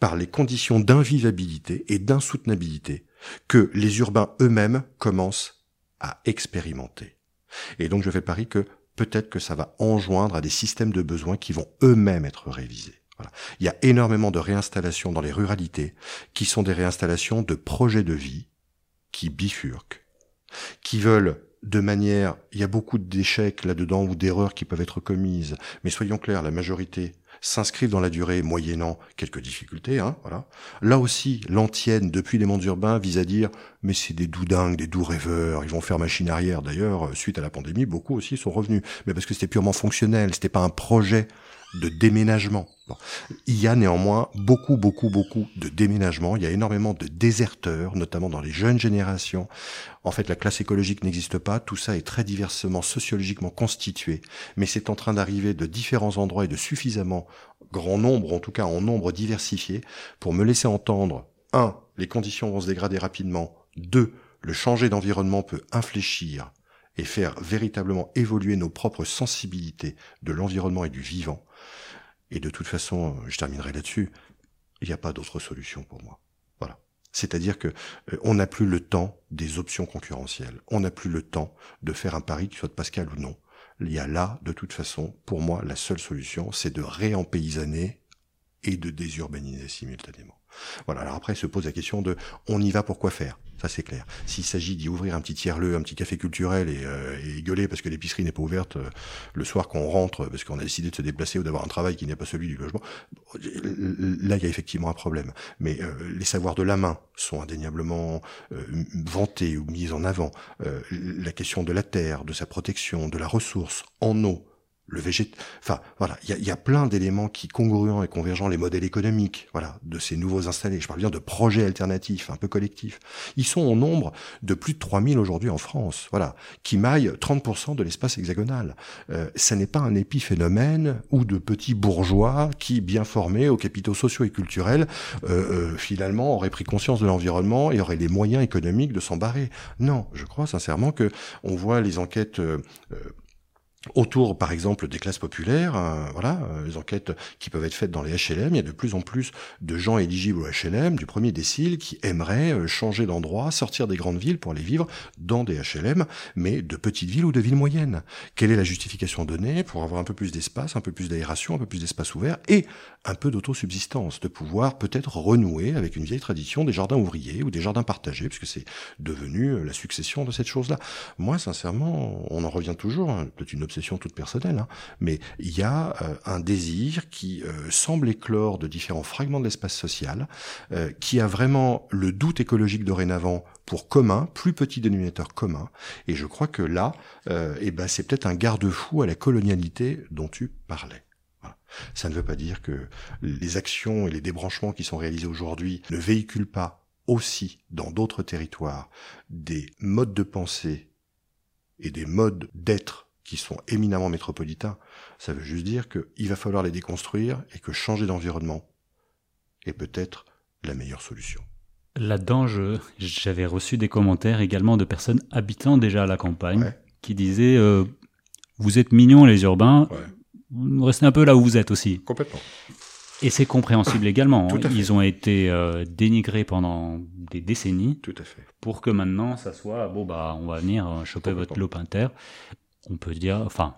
par les conditions d'invivabilité et d'insoutenabilité que les urbains eux-mêmes commencent à expérimenter. Et donc je fais pari que peut-être que ça va enjoindre à des systèmes de besoins qui vont eux-mêmes être révisés. Il y a énormément de réinstallations dans les ruralités qui sont des réinstallations de projets de vie qui bifurquent, qui veulent de manière, il y a beaucoup d'échecs là-dedans ou d'erreurs qui peuvent être commises, mais soyons clairs, la majorité s'inscrivent dans la durée moyennant quelques difficultés. Hein, voilà. Là aussi, l'antienne, depuis les mondes urbains, vise à dire mais c'est des doux dingues, des doux rêveurs, ils vont faire machine arrière. D'ailleurs, suite à la pandémie, beaucoup aussi sont revenus, mais parce que c'était purement fonctionnel, c'était pas un projet de déménagement. Il y a néanmoins beaucoup, beaucoup, beaucoup de déménagements. Il y a énormément de déserteurs, notamment dans les jeunes générations. En fait, la classe écologique n'existe pas. Tout ça est très diversement sociologiquement constitué. Mais c'est en train d'arriver de différents endroits et de suffisamment grand nombre, en tout cas en nombre diversifié, pour me laisser entendre, un, les conditions vont se dégrader rapidement. Deux, le changer d'environnement peut infléchir et faire véritablement évoluer nos propres sensibilités de l'environnement et du vivant. Et de toute façon, je terminerai là-dessus, il n'y a pas d'autre solution pour moi. Voilà. C'est-à-dire que euh, on n'a plus le temps des options concurrentielles. On n'a plus le temps de faire un pari qui soit de Pascal ou non. Il y a là, de toute façon, pour moi, la seule solution, c'est de réempaysanner et de désurbaniser simultanément. Voilà. Alors après, se pose la question de on y va pour quoi faire? Ça c'est clair. S'il s'agit d'y ouvrir un petit tiers-lieu, un petit café culturel et, euh, et gueuler parce que l'épicerie n'est pas ouverte euh, le soir qu'on rentre parce qu'on a décidé de se déplacer ou d'avoir un travail qui n'est pas celui du logement, là il y a effectivement un problème. Mais euh, les savoirs de la main sont indéniablement vantés ou mis en avant. la question de la terre, de sa protection, de la ressource en eau, le végét, enfin voilà, il y a, y a, plein d'éléments qui congruents et convergents les modèles économiques, voilà, de ces nouveaux installés. Je parle bien de projets alternatifs, un peu collectifs. Ils sont au nombre de plus de 3000 aujourd'hui en France, voilà, qui maillent 30% de l'espace hexagonal. Euh, ça n'est pas un épiphénomène ou de petits bourgeois qui, bien formés aux capitaux sociaux et culturels, euh, euh, finalement auraient pris conscience de l'environnement et auraient les moyens économiques de s'embarrer. Non, je crois sincèrement que on voit les enquêtes euh, euh, autour, par exemple, des classes populaires, euh, voilà, euh, les enquêtes qui peuvent être faites dans les HLM, il y a de plus en plus de gens éligibles au HLM, du premier décile, qui aimeraient euh, changer d'endroit, sortir des grandes villes pour aller vivre dans des HLM, mais de petites villes ou de villes moyennes. Quelle est la justification donnée pour avoir un peu plus d'espace, un peu plus d'aération, un peu plus d'espace ouvert et un peu d'autosubsistance, de pouvoir peut-être renouer avec une vieille tradition des jardins ouvriers ou des jardins partagés, puisque c'est devenu la succession de cette chose-là. Moi, sincèrement, on en revient toujours, hein, peut-être une obsession toute personnelle, hein, mais il y a euh, un désir qui euh, semble éclore de différents fragments de l'espace social, euh, qui a vraiment le doute écologique dorénavant pour commun, plus petit dénominateur commun, et je crois que là, eh ben, c'est peut-être un garde-fou à la colonialité dont tu parlais. Ça ne veut pas dire que les actions et les débranchements qui sont réalisés aujourd'hui ne véhiculent pas aussi dans d'autres territoires des modes de pensée et des modes d'être qui sont éminemment métropolitains, ça veut juste dire qu'il va falloir les déconstruire et que changer d'environnement est peut-être la meilleure solution. Là-dedans, j'avais reçu des commentaires également de personnes habitant déjà à la campagne qui disaient euh, Vous êtes mignons les urbains, restez un peu là où vous êtes aussi. Complètement. Et c'est compréhensible également. Ils ont été euh, dénigrés pendant des décennies. Tout à fait. Pour que maintenant, ça soit, bon, bah, on va venir euh, choper votre lopin-terre on peut dire, enfin,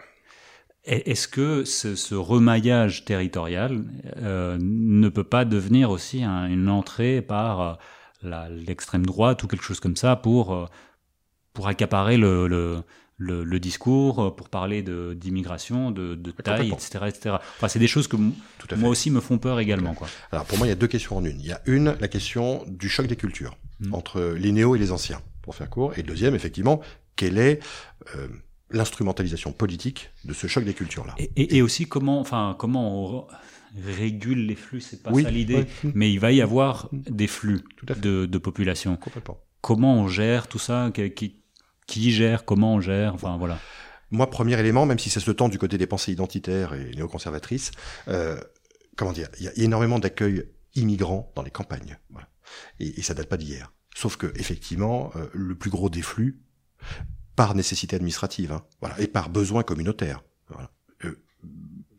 est-ce que ce, remaillage territorial euh, ne peut pas devenir aussi une entrée par euh, l'extrême droite ou quelque chose comme ça pour, euh, pour accaparer le, le, discours, pour parler d'immigration, de, de, taille, etc., etc. Enfin, c'est des choses que moi aussi me font peur également. Quoi. Alors pour moi, il y a deux questions en une. Il y a une, la question du choc des cultures mmh. entre les néo et les anciens, pour faire court. Et deuxième, effectivement, quelle est l'instrumentalisation politique de ce choc des cultures-là. Et, aussi comment, enfin, comment on régule les flux, c'est pas ça l'idée, mais il va y avoir des flux de, de, population. Complètement. Comment on gère tout ça qui, qui gère Comment on gère Enfin voilà. Moi, premier élément, même si ça se tend du côté des pensées identitaires et néoconservatrices, euh, comment dire, il y, a énormément d'accueil immigrants dans les campagnes. Voilà. Et, et, ça date pas d'hier. Sauf que effectivement, euh, le plus gros des flux, par nécessité administrative, hein, voilà, et par besoin communautaire, voilà, euh,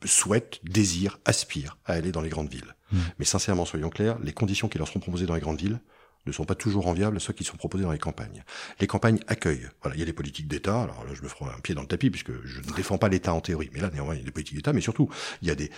souhaitent, désirent, aspirent à aller dans les grandes villes. Mmh. Mais sincèrement, soyons clairs, les conditions qui leur seront proposées dans les grandes villes ne sont pas toujours enviables à ceux qui sont proposés dans les campagnes. Les campagnes accueillent. Voilà, il y a des politiques d'État. Alors là, je me ferai un pied dans le tapis puisque je ne défends pas l'État en théorie, mais là, néanmoins, il y a des politiques d'État, mais surtout, il y a des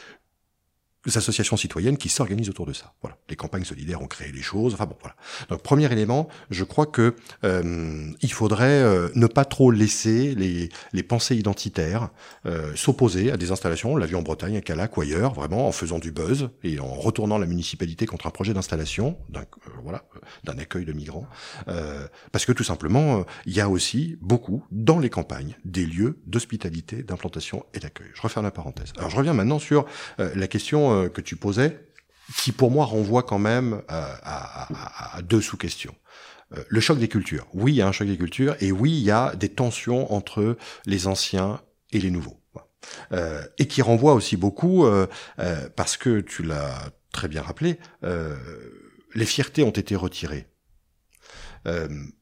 associations citoyennes qui s'organisent autour de ça. Voilà, les campagnes solidaires ont créé les choses. Enfin bon, voilà. Donc premier élément, je crois que euh, il faudrait euh, ne pas trop laisser les, les pensées identitaires euh, s'opposer à des installations. On l'a vu en Bretagne, à Calac ou ailleurs, vraiment en faisant du buzz et en retournant la municipalité contre un projet d'installation, d'un euh, voilà, d'un accueil de migrants, euh, parce que tout simplement, il y a aussi beaucoup dans les campagnes des lieux d'hospitalité, d'implantation et d'accueil. Je referme la parenthèse. Alors je reviens maintenant sur la question euh, que tu posais, qui pour moi renvoie quand même euh, à, deux sous-questions. Euh, le choc des cultures. Oui, il y a un choc des cultures, et oui, il y a des tensions entre les anciens et les nouveaux. et qui renvoie aussi beaucoup, parce que tu l'as très bien rappelé, les fiertés ont été retirées.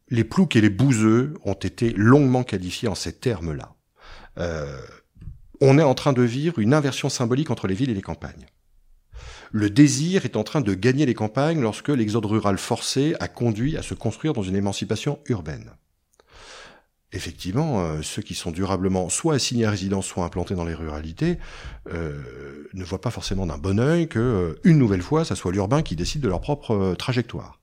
les ploucs et les bouseux ont été longuement qualifiés en ces termes-là. on est en train de vivre une inversion symbolique entre les villes et les campagnes le désir est en train de gagner les campagnes lorsque l'exode rural forcé a conduit à se construire dans une émancipation urbaine. Effectivement, euh, ceux qui sont durablement soit assignés à résidence, soit implantés dans les ruralités, euh, ne voient pas forcément d'un bon œil que euh, une nouvelle fois, ça soit l'urbain qui décide de leur propre trajectoire.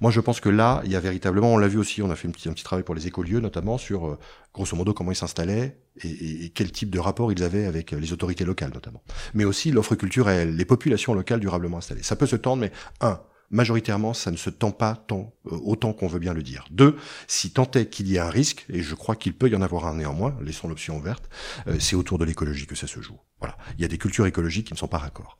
Moi, je pense que là, il y a véritablement, on l'a vu aussi, on a fait un petit, un petit travail pour les écolieux notamment sur, euh, grosso modo, comment ils s'installaient et, et, quel type de rapport ils avaient avec euh, les autorités locales notamment. Mais aussi l'offre culturelle, les populations locales durablement installées. Ça peut se tendre, mais un, majoritairement, ça ne se tend pas tant, euh, autant qu'on veut bien le dire. Deux, si tant est qu'il y a un risque, et je crois qu'il peut y en avoir un néanmoins, laissons l'option ouverte, c'est autour de l'écologie que ça se joue. Voilà. Il y a des cultures écologiques qui ne sont pas raccords.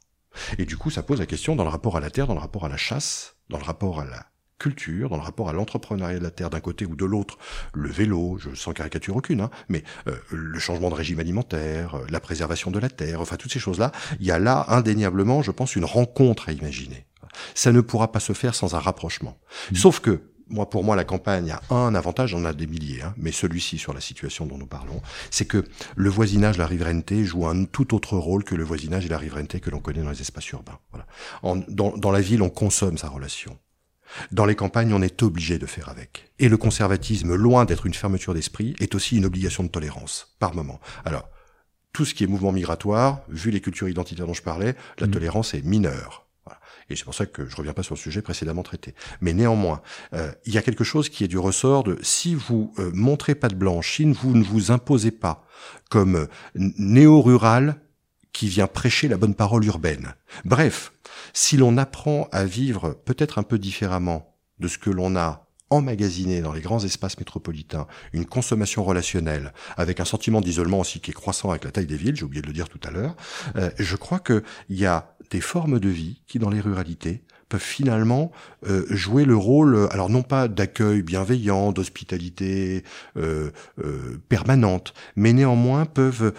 Et du coup, ça pose la question dans le rapport à la terre, dans le rapport à la chasse, dans le rapport à la culture, dans le rapport à l'entrepreneuriat de la terre d'un côté ou de l'autre, le vélo, je sens caricature aucune, hein, mais euh, le changement de régime alimentaire, euh, la préservation de la terre, enfin toutes ces choses-là, il y a là indéniablement, je pense, une rencontre à imaginer. Ça ne pourra pas se faire sans un rapprochement. Mmh. Sauf que moi, pour moi, la campagne a un avantage, on a des milliers, hein, mais celui-ci sur la situation dont nous parlons, c'est que le voisinage, la riverainté joue un tout autre rôle que le voisinage et la riverainté que l'on connaît dans les espaces urbains. Voilà. En, dans, dans la ville, on consomme sa relation. Dans les campagnes, on est obligé de faire avec. Et le conservatisme, loin d'être une fermeture d'esprit, est aussi une obligation de tolérance, par moment. Alors, tout ce qui est mouvement migratoire, vu les cultures identitaires dont je parlais, la mmh. tolérance est mineure. Et c'est pour ça que je reviens pas sur le sujet précédemment traité. Mais néanmoins, euh, il y a quelque chose qui est du ressort de si vous euh, montrez pas de blanche, si vous ne vous imposez pas comme euh, néo-rural qui vient prêcher la bonne parole urbaine. Bref, si l'on apprend à vivre peut-être un peu différemment de ce que l'on a emmagasiné dans les grands espaces métropolitains, une consommation relationnelle, avec un sentiment d'isolement aussi qui est croissant avec la taille des villes, j'ai oublié de le dire tout à l'heure, euh, je crois qu'il y a des formes de vie qui, dans les ruralités, peuvent finalement euh, jouer le rôle, alors non pas d'accueil bienveillant, d'hospitalité euh, permanente, mais néanmoins peuvent,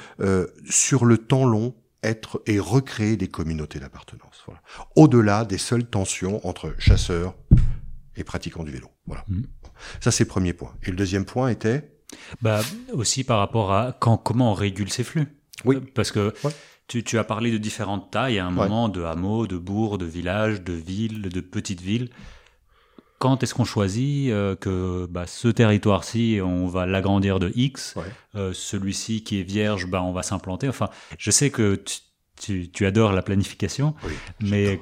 sur le temps long, être et recréer des communautés d'appartenance. Voilà. Au-delà des seules tensions entre chasseurs et pratiquants du vélo. Voilà. Mmh. Ça, c'est le premier point. Et le deuxième point était bah, Aussi par rapport à quand, comment on régule ces flux. Oui. Parce que tu, tu, as parlé de différentes tailles à un moment, de hameaux, de bourgs, de villages, de villes, de petites villes quand est-ce qu'on choisit euh, que bah, ce territoire-ci, on va l'agrandir de X, euh, celui-ci qui est vierge, bah, on va s'implanter. Enfin, je sais que tu, tu, adores la planification, mais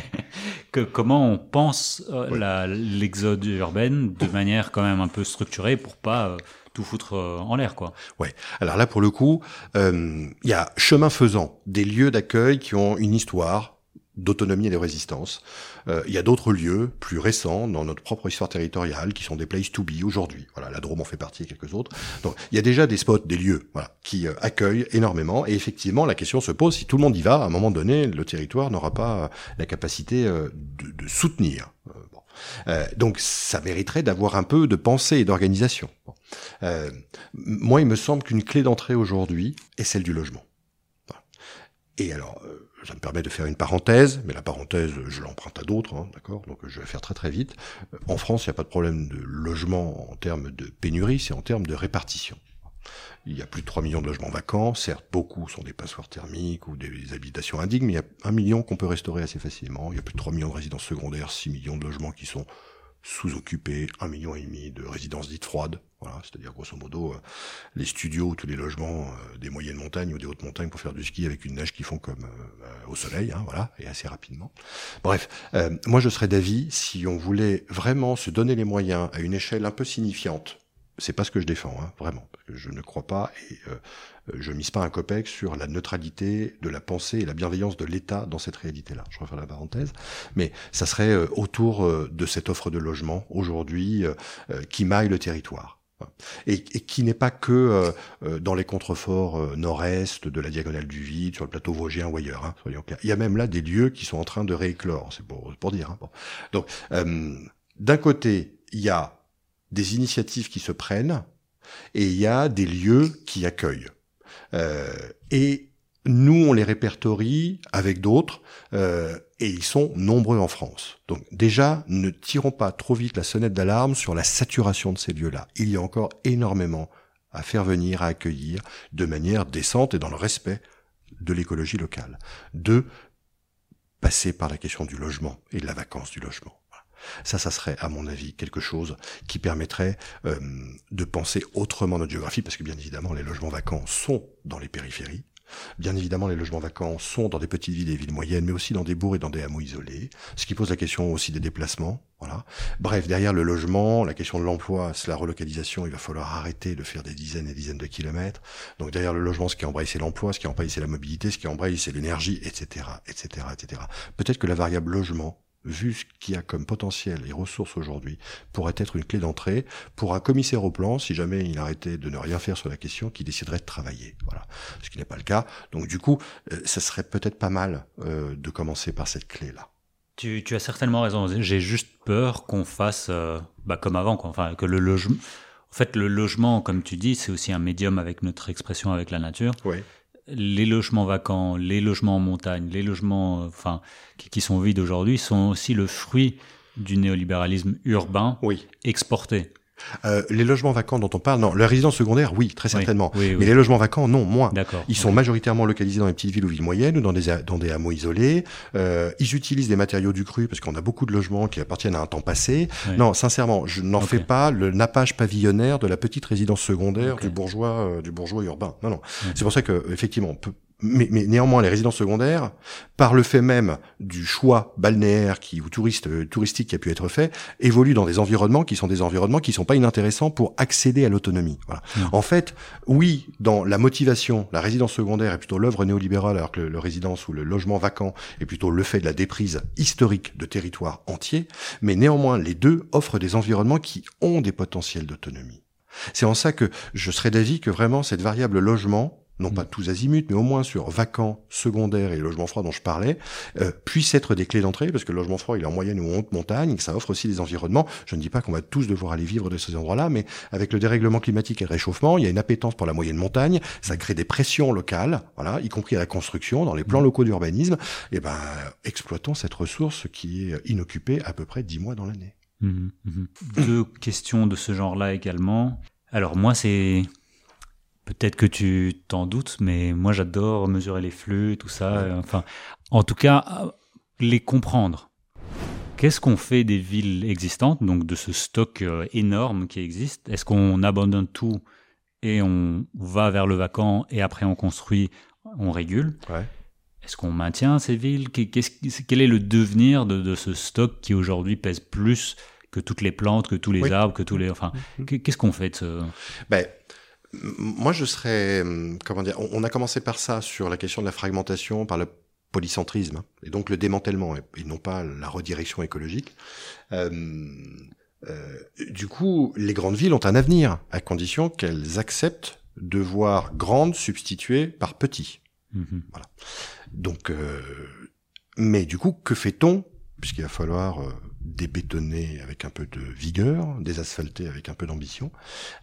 que, comment on pense euh, l'exode urbain de manière quand même un peu structurée pour pas tout foutre en l'air, quoi. Ouais. Alors là, pour le coup, il y a chemin faisant des lieux d'accueil qui ont une histoire, d'autonomie et de résistance. Euh, il y a d'autres lieux plus récents dans notre propre histoire territoriale qui sont des places to be aujourd'hui. Voilà, la Drôme en fait partie et quelques autres. Donc il y a déjà des spots, des lieux voilà, qui euh, accueillent énormément. Et effectivement, la question se pose, si tout le monde y va, à un moment donné, le territoire n'aura pas euh, la capacité de, de, soutenir. Bon. donc ça mériterait d'avoir un peu de pensée et d'organisation. Moi, il me semble qu'une clé d'entrée aujourd'hui est celle du logement. Et alors, ça me permet de faire une parenthèse, mais la parenthèse, je l'emprunte à d'autres, hein, d'accord Donc je vais faire très très vite. En France, il n'y a pas de problème de logement en termes de pénurie, c'est en termes de répartition. Il y a plus de 3 millions de logements vacants, certes beaucoup sont des passoires thermiques ou des habitations indignes, mais il y a un million qu'on peut restaurer assez facilement. Il y a plus de 3 millions de résidences secondaires, 6 millions de logements qui sont sous-occupés, un million et demi de résidences dites froides, voilà, c'est-à-dire grosso modo euh, les studios ou tous les logements euh, des moyennes montagnes ou des hautes montagnes pour faire du ski avec une neige qui font comme euh, au soleil, hein, voilà, et assez rapidement. Bref, moi je serais d'avis si on voulait vraiment se donner les moyens à une échelle un peu signifiante c'est pas ce que je défends, hein, vraiment, je ne crois pas et euh, je mise pas un copec sur la neutralité de la pensée et la bienveillance de l'État dans cette réalité-là. Je referai la parenthèse, mais ça serait euh, autour euh, de cette offre de logement aujourd'hui euh, qui maille le territoire. Et, qui n'est pas que dans les contreforts nord-est de la diagonale du vide, sur le plateau vosgien ou ailleurs. Hein. Il y a même là des lieux qui sont en train de rééclore, c'est pour, pour dire. Hein, bon. Donc, d'un côté, il y a des initiatives qui se prennent et il y a des lieux qui accueillent. Euh, et nous, on les répertorie avec d'autres euh, et ils sont nombreux en France. Donc déjà, ne tirons pas trop vite la sonnette d'alarme sur la saturation de ces lieux-là. Il y a encore énormément à faire venir, à accueillir de manière décente et dans le respect de l'écologie locale. De passer par la question du logement et de la vacance du logement. Ça, ça serait, à mon avis, quelque chose qui permettrait euh, de penser autrement notre géographie, parce que bien évidemment, les logements vacants sont dans les périphéries. Bien évidemment, les logements vacants sont dans des petites villes et villes moyennes, mais aussi dans des bourgs et dans des hameaux isolés, ce qui pose la question aussi des déplacements. Voilà. Bref, derrière le logement, la question de l'emploi, c'est la relocalisation. Il va falloir arrêter de faire des dizaines et dizaines de kilomètres. Donc derrière le logement, ce qui embraye, c'est l'emploi, ce qui embraye, c'est la mobilité, ce qui embraye, c'est l'énergie, etc., etc., etc. Peut-être que la variable logement vu ce qu'il y a comme potentiel et ressources aujourd'hui, pourrait être une clé d'entrée pour un commissaire au plan, si jamais il arrêtait de ne rien faire sur la question, qui déciderait de travailler. Voilà, ce qui n'est pas le cas. Donc du coup, euh, ça serait peut-être pas mal euh, de commencer par cette clé-là. Tu, as certainement raison. J'ai juste peur qu'on fasse euh, bah, comme avant, quoi. Enfin, que le logement. En fait, le logement, comme tu dis, c'est aussi un médium avec notre expression avec la nature. Oui les logements vacants, les logements en montagne, les logements euh, enfin, qui, sont vides aujourd'hui sont aussi le fruit du néolibéralisme urbain exporté. Euh, les logements vacants dont on parle, non. Les résidences secondaires, oui, très certainement. Mais les logements vacants, non, moins. Ils sont majoritairement localisés dans les petites villes ou villes moyennes ou dans des, dans des hameaux isolés. Euh, ils utilisent des matériaux du cru parce qu'on a beaucoup de logements qui appartiennent à un temps passé. Non, sincèrement, je n'en fais pas le nappage pavillonnaire de la petite résidence secondaire du bourgeois, euh, du bourgeois urbain. Non, non. C'est pour ça que, effectivement, mais, mais, néanmoins, les résidences secondaires, par le fait même du choix balnéaire qui, ou touriste, euh, touristique qui a pu être fait, évoluent dans des environnements qui sont des environnements qui sont pas inintéressants pour accéder à l'autonomie. Voilà. Mmh. En fait, oui, dans la motivation, la résidence secondaire est plutôt l'œuvre néolibérale, alors que le, le, résidence ou le logement vacant est plutôt le fait de la déprise historique de territoires entiers, mais néanmoins, les deux offrent des environnements qui ont des potentiels d'autonomie. C'est en ça que je serais d'avis que vraiment cette variable logement non pas mm. tous azimuts, mais au moins sur vacants, secondaires et logement froid dont je parlais, euh, puissent être des clés d'entrée, parce que le logement froid, il est en moyenne ou en haute montagne, et que ça offre aussi des environnements. Je ne dis pas qu'on va tous devoir aller vivre de ces endroits-là, mais avec le dérèglement climatique et le réchauffement, il y a une appétence pour la moyenne montagne, ça crée des pressions locales, voilà, y compris à la construction, dans les plans mm. locaux d'urbanisme, et ben, exploitons cette ressource qui est inoccupée à peu près dix mois dans l'année. Mm, Deux questions de ce genre-là également. Alors moi, c'est Peut-être que tu t'en doutes, mais moi j'adore mesurer les flux, tout ça. Enfin, en tout cas, les comprendre. Qu'est-ce qu'on fait des villes existantes, donc de ce stock euh, énorme qui existe? Est-ce qu'on abandonne tout et on va vers le vacant et après on construit, on régule? Est-ce qu'on maintient ces villes? Quel est le devenir de, ce stock qui aujourd'hui pèse plus que toutes les plantes, que tous les arbres, que tous les... Enfin, mm-hmm. qu'est-ce qu'on fait de ce... Ben, moi, je serais, comment dire, on a commencé par ça sur la question de la fragmentation, par le polycentrisme, hein, et donc le démantèlement, et, non pas la redirection écologique. Euh, euh, du coup, les grandes villes ont un avenir, à condition qu'elles acceptent de voir grandes substituées par petits. Mhm. Voilà. Donc, euh, mais du coup, que fait-on? Puisqu'il va falloir débétonner avec un peu de vigueur, désasphalter avec un peu d'ambition.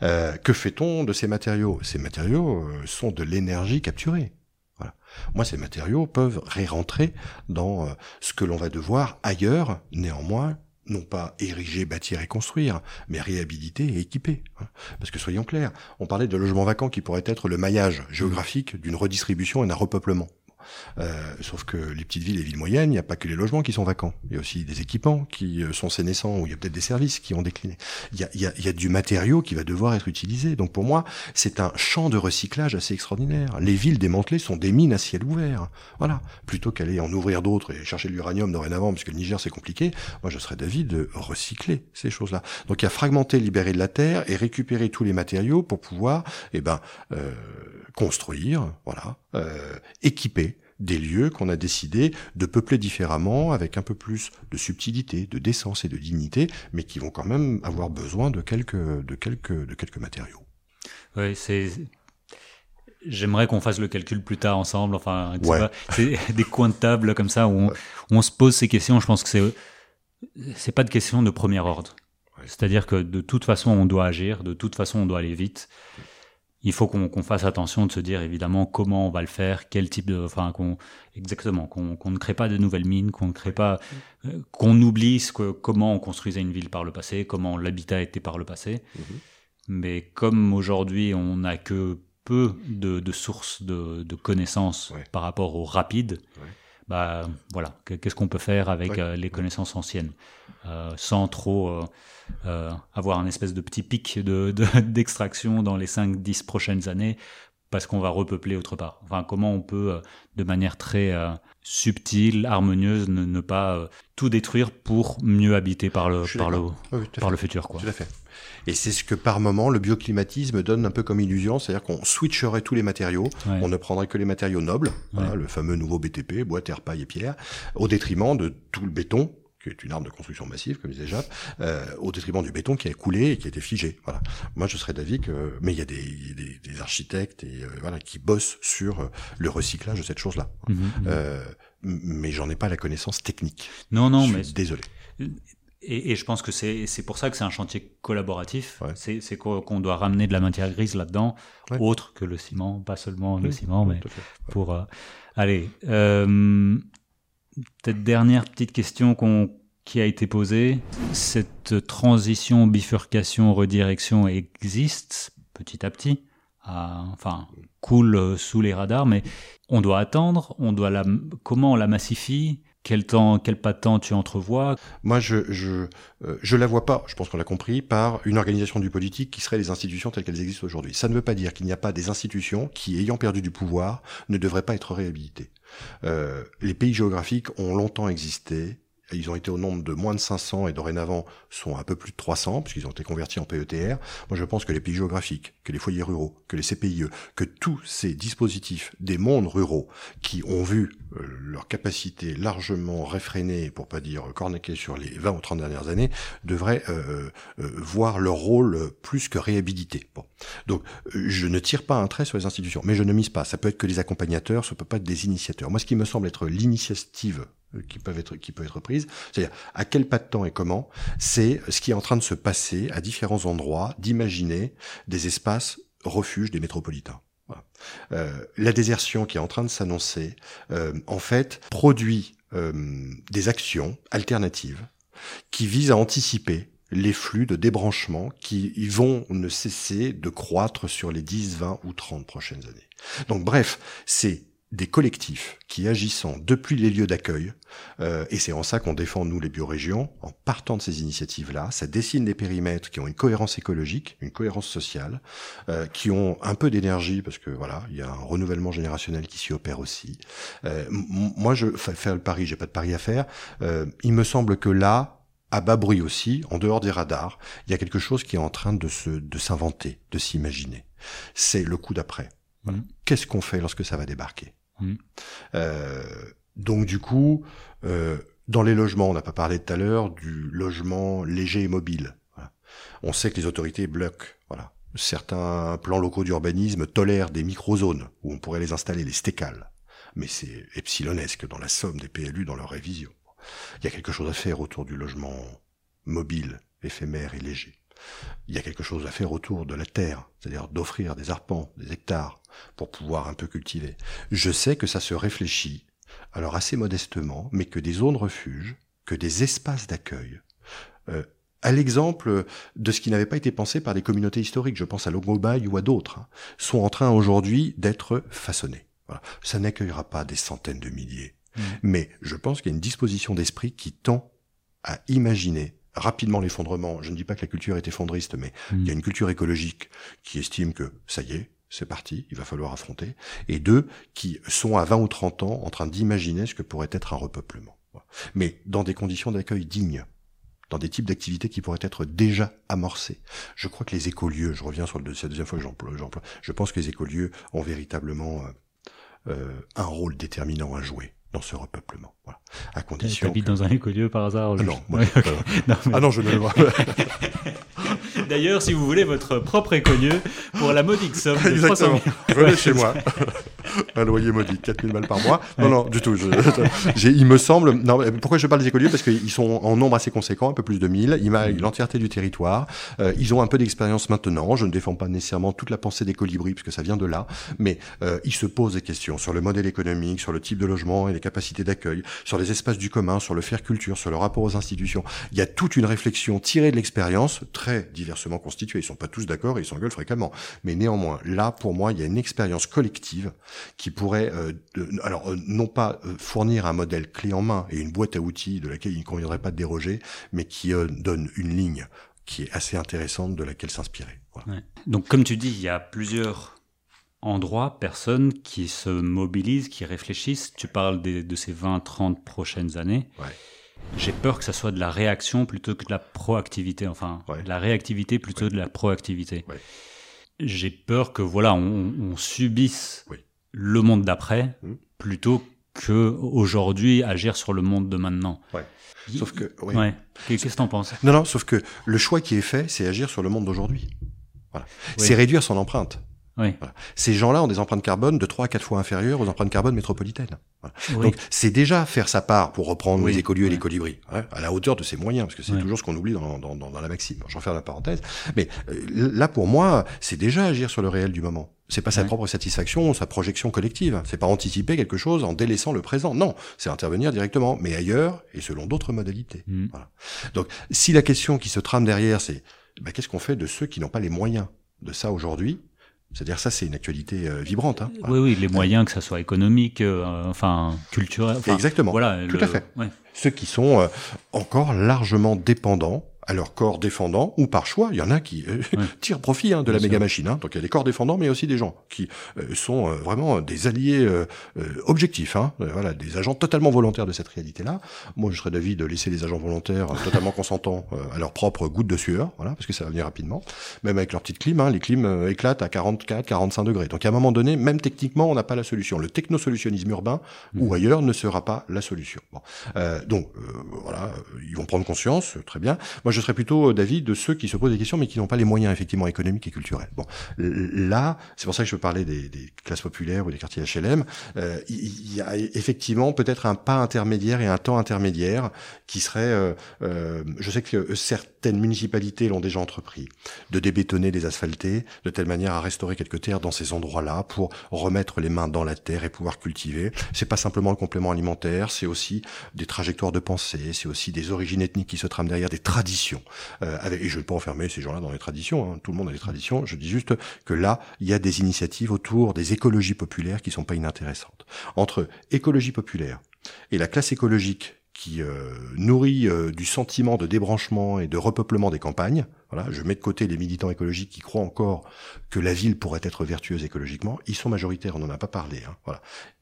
Euh, que fait-on de ces matériaux? Ces matériaux euh, sont de l'énergie capturée. Voilà. Moi, ces matériaux peuvent ré-rentrer dans euh, ce que l'on va devoir ailleurs, néanmoins, non pas ériger, bâtir et construire, mais réhabiliter et équiper. Hein. Parce que soyons clairs, on parlait de logements vacants qui pourraient être le maillage géographique d'une redistribution et d'un repeuplement. Euh, sauf que les petites villes et les villes moyennes, il n'y a pas que les logements qui sont vacants. Il y a aussi des équipements qui euh, sont sénescents, ou il y a peut-être des services qui ont décliné. Il y a, y, a, y a du matériau qui va devoir être utilisé. Donc pour moi, c'est un champ de recyclage assez extraordinaire. Les villes démantelées sont des mines à ciel ouvert. Voilà. Plutôt qu'aller en ouvrir d'autres et chercher de l'uranium dorénavant, puisque le Niger c'est compliqué, moi je serais d'avis de recycler ces choses-là. Donc il y a fragmenter, libérer de la terre et récupérer tous les matériaux pour pouvoir, eh ben, euh, construire, voilà, euh, équiper des lieux qu'on a décidé de peupler différemment, avec un peu plus de subtilité, de décence et de dignité, mais qui vont quand même avoir besoin de quelques, de quelques, de quelques matériaux. Oui, c'est. J'aimerais qu'on fasse le calcul plus tard ensemble. Enfin, c'est des coins de table comme ça où on, où on, se pose ces questions. Je pense que c'est c'est pas de question de premier ordre. C'est-à-dire que de toute façon, on doit agir, de toute façon, on doit aller vite il faut qu'on fasse attention de se dire évidemment comment on va le faire, quel type de, enfin qu'on exactement, qu'on ne crée pas de nouvelles mines, qu'on ne crée pas, euh, qu'on oublie ce que, comment on construisait une ville par le passé, comment l'habitat était par le passé. Mhm. Mais comme aujourd'hui on n'a que peu de, sources de, connaissances par rapport au rapide, bah voilà, qu'est-ce qu'on peut faire avec euh, les connaissances anciennes, euh, sans trop euh, avoir un espèce de petit pic d'extraction de, dans les 5-10 prochaines années parce qu'on va repeupler autre part. Enfin, comment on peut, de manière très subtile, harmonieuse, ne, pas tout détruire pour mieux habiter par le, par le, par le futur. Quoi. Tout à fait. Et c'est ce que par moment le bioclimatisme donne un peu comme illusion, c'est-à-dire qu'on switcherait tous les matériaux, on ne prendrait que les matériaux nobles, le fameux nouveau BTP, bois, terre, paille et pierre, au détriment de tout le béton, qui est une arme de construction massive, comme disait Jacques, euh, au détriment du béton qui a coulé et qui a été figé. Voilà. Moi, je serais d'avis que, mais il y a des, des, des architectes et euh, voilà qui bossent sur euh, le recyclage de cette chose-là. Mmh, mmh. Euh, mais j'en ai pas la connaissance technique. Non, non, mais désolé. Et, et, je pense que c'est pour ça que c'est un chantier collaboratif. Ouais. C'est qu'on doit ramener de la matière grise là-dedans, autre que le ciment, pas seulement le ciment, mais pour. Euh, allez, euh, peut-être dernière petite question qu'on qui a été posée. Cette transition, bifurcation, redirection existe petit à petit, enfin coule sous les radars, mais on doit attendre, on doit la, comment on la massifie, quel temps, quel pas temps tu entrevois? Moi, je je euh, je la vois pas. Je pense qu'on l'a compris par une organisation du politique qui serait les institutions telles qu'elles existent aujourd'hui. Ça ne veut pas dire qu'il n'y a pas des institutions qui, ayant perdu du pouvoir, ne devraient pas être réhabilitées. Euh, les pays géographiques ont longtemps existé. Ils ont été au nombre de moins de 500 et dorénavant sont un peu plus de 300 puisqu'ils ont été convertis en PETR. Moi, je pense que les pays géographiques, que les foyers ruraux, que les CPIE, que tous ces dispositifs des mondes ruraux qui ont vu euh, leur capacité largement réfrénée, pour pas dire corniquée sur les 20 ou 30 dernières années, devraient euh, euh, voir leur rôle plus que réhabilité. Bon. Donc, je ne tire pas un trait sur les institutions, mais je ne mise pas. Ça peut être que des accompagnateurs, ça peut pas être des initiateurs. Moi, ce qui me semble être l'initiative qui peuvent être qui peut être prise, c'est-à-dire à quel pas de temps et comment, c'est ce qui est en train de se passer à différents endroits, d'imaginer des espaces refuges des métropolitains. Euh, la désertion qui est en train de s'annoncer, euh, en fait, produit euh, des actions alternatives qui visent à anticiper les flux de débranchement qui vont ne cesser de croître sur les 10, 20 ou 30 prochaines années. Donc bref, c'est des collectifs qui agissant depuis les lieux d'accueil, euh, et c'est en ça qu'on défend nous les biorégions, en partant de ces initiatives-là, ça dessine des périmètres qui ont une cohérence écologique, une cohérence sociale, euh, qui ont un peu d'énergie parce que voilà, il y a un renouvellement générationnel qui s'y opère aussi. Euh, moi, je fais le pari, j'ai pas de pari à faire. Euh, il me semble que là, à bas bruit aussi, en dehors des radars, il y a quelque chose qui est en train de se de s'inventer, de s'imaginer. C'est le coup d'après. Mmh. Qu'est-ce qu'on fait lorsque ça va débarquer? Mm. Euh, donc du coup, euh, dans les logements, on n'a pas parlé tout à l'heure du logement léger et mobile. On sait que les autorités bloquent. Voilà. Certains plans locaux d'urbanisme tolèrent des micro-zones où on pourrait les installer, les stécales. Mais c'est epsilonesque dans la somme des PLU dans leur révision. Il y a quelque chose à faire autour du logement mobile, éphémère et léger. Il y a quelque chose à faire autour de la terre, c'est-à-dire d'offrir des arpents, des hectares, pour pouvoir un peu cultiver. Je sais que ça se réfléchit, alors assez modestement, mais que des zones refuges, que des espaces d'accueil, euh, à l'exemple de ce qui n'avait pas été pensé par des communautés historiques, je pense à Longobaille ou à d'autres, hein, sont en train aujourd'hui d'être façonnés. Ça n'accueillera pas des centaines de milliers, mmh. mais je pense qu'il y a une disposition d'esprit qui tend à imaginer rapidement l'effondrement. Je ne dis pas que la culture est effondriste, mais mmh. il y a une culture écologique qui estime que ça y est, c'est parti, il va falloir affronter, et deux qui sont à 20 ou 30 ans en train d'imaginer ce que pourrait être un repeuplement. Mais dans des conditions d'accueil dignes, dans des types d'activités qui pourraient être déjà amorcées. Je crois que les écolieux, je reviens sur le, la deuxième fois que j'emploie, je pense que les écolieux ont véritablement euh, euh, un rôle déterminant à jouer dans ce repeuplement. Voilà. À condition. T'habites dans un écolieu par hasard Non, moi, Ah non, je ne le vois pas. D'ailleurs, si vous voulez votre propre écolieu pour la modique somme de Exactement. Venez chez moi. un loyer modique, 4000 balles par mois. Non, non, du tout. il me semble. Non, pourquoi je parle des écoliers Parce qu'ils sont en nombre assez conséquent, un peu plus de 1000. Ils maillent l'entièreté du territoire. Euh, ils ont un peu d'expérience maintenant. Je ne défends pas nécessairement toute la pensée des colibris, parce que ça vient de là. Mais euh, ils se posent des questions sur le modèle économique, sur le type de logement et les capacités d'accueil, sur les espaces du commun, sur le faire culture, sur le rapport aux institutions. Il y a toute une réflexion tirée de l'expérience, très diversement constituée. Ils sont pas tous d'accord et ils s'engueulent fréquemment. Mais néanmoins, là, pour moi, il y a une expérience collective qui pourrait, euh, alors euh, non pas euh, fournir un modèle clé en main et une boîte à outils de laquelle il ne conviendrait pas de déroger, mais qui donne une ligne qui est assez intéressante de laquelle s'inspirer. Donc comme tu dis, il y a plusieurs endroits, personnes qui se mobilisent, qui réfléchissent. Tu parles de ces 20-30 prochaines années. J'ai peur que ça soit de la réaction plutôt que de la proactivité. Enfin, de la réactivité plutôt de la proactivité. J'ai peur que voilà, on, subisse le monde d'après mmh. plutôt que aujourd'hui agir sur le monde de maintenant. Ouais. Sauf que, ouais. Qu'est-ce que t'en penses? Non, non, sauf que le choix qui est fait, c'est agir sur le monde d'aujourd'hui. Voilà. C'est réduire son empreinte. Oui. Ces gens-là ont des empreintes carbone de 3 à 4 fois inférieures aux empreintes carbone métropolitaines. Donc c'est déjà faire sa part pour reprendre les écolieux et les colibris, hein, à la hauteur de ses moyens, parce que c'est toujours ce qu'on oublie dans, dans, dans, la maxime. J'en fais la parenthèse. Mais euh, là, pour moi, c'est déjà agir sur le réel du moment. C'est pas sa propre satisfaction, sa projection collective. C'est pas anticiper quelque chose en délaissant le présent. Non, c'est intervenir directement, mais ailleurs et selon d'autres modalités. Mmh. Voilà. Donc, si la question qui se trame derrière, c'est bah, qu'est-ce qu'on fait de ceux qui n'ont pas les moyens de ça aujourd'hui c'est-à-dire ça, c'est une actualité euh, vibrante. Hein. Oui, oui, les moyens, que ça soit économique, euh, enfin culturel. Exactement. Voilà, tout à fait. Ceux qui sont euh, encore largement dépendants à leur corps défendant ou par choix. Il y en a qui euh, tirent profit hein, de la méga machine. Hein. Donc il y a des corps défendants, mais aussi des gens qui euh, sont euh, vraiment des alliés objectifs. Hein. Voilà, des agents totalement volontaires de cette réalité-là. Moi, je serais d'avis de laisser les agents volontaires totalement consentants à leur propre goutte de sueur, voilà, parce que ça va venir rapidement. Même avec leur petite clim, hein, les clims éclatent à 44, 45 degrés. Donc à un moment donné, même techniquement, on n'a pas la solution. Le technosolutionnisme urbain ou ailleurs ne sera pas la solution. Bon. donc voilà, ils vont prendre conscience, très bien. Moi, je serais plutôt euh, d'avis de ceux qui se posent des questions mais qui n'ont pas les moyens effectivement économiques et culturels. Bon, là, c'est pour ça que je veux parler des, des classes populaires ou des quartiers HLM. Euh, il y a effectivement peut-être un pas intermédiaire et un temps intermédiaire qui serait, euh, je sais que certaines municipalités l'ont déjà entrepris, de débétonner, des asphaltés, de telle manière à restaurer quelques terres dans ces endroits-là pour remettre les mains dans la terre et pouvoir cultiver. C'est pas simplement le complément alimentaire, c'est aussi des trajectoires de pensée, c'est aussi des origines ethniques qui se trament derrière, des traditions euh, et je ne vais pas enfermer ces gens-là dans les traditions, hein. tout le monde a des traditions, je dis juste que là, il y a des initiatives autour des écologies populaires qui sont pas inintéressantes. Entre écologie populaire et la classe écologique qui euh, nourrit euh, du sentiment de débranchement et de repeuplement des campagnes. Voilà, je mets de côté les militants écologiques qui croient encore que la ville pourrait être vertueuse écologiquement. Ils sont majoritaires, on n'en a pas parlé. Hein, voilà.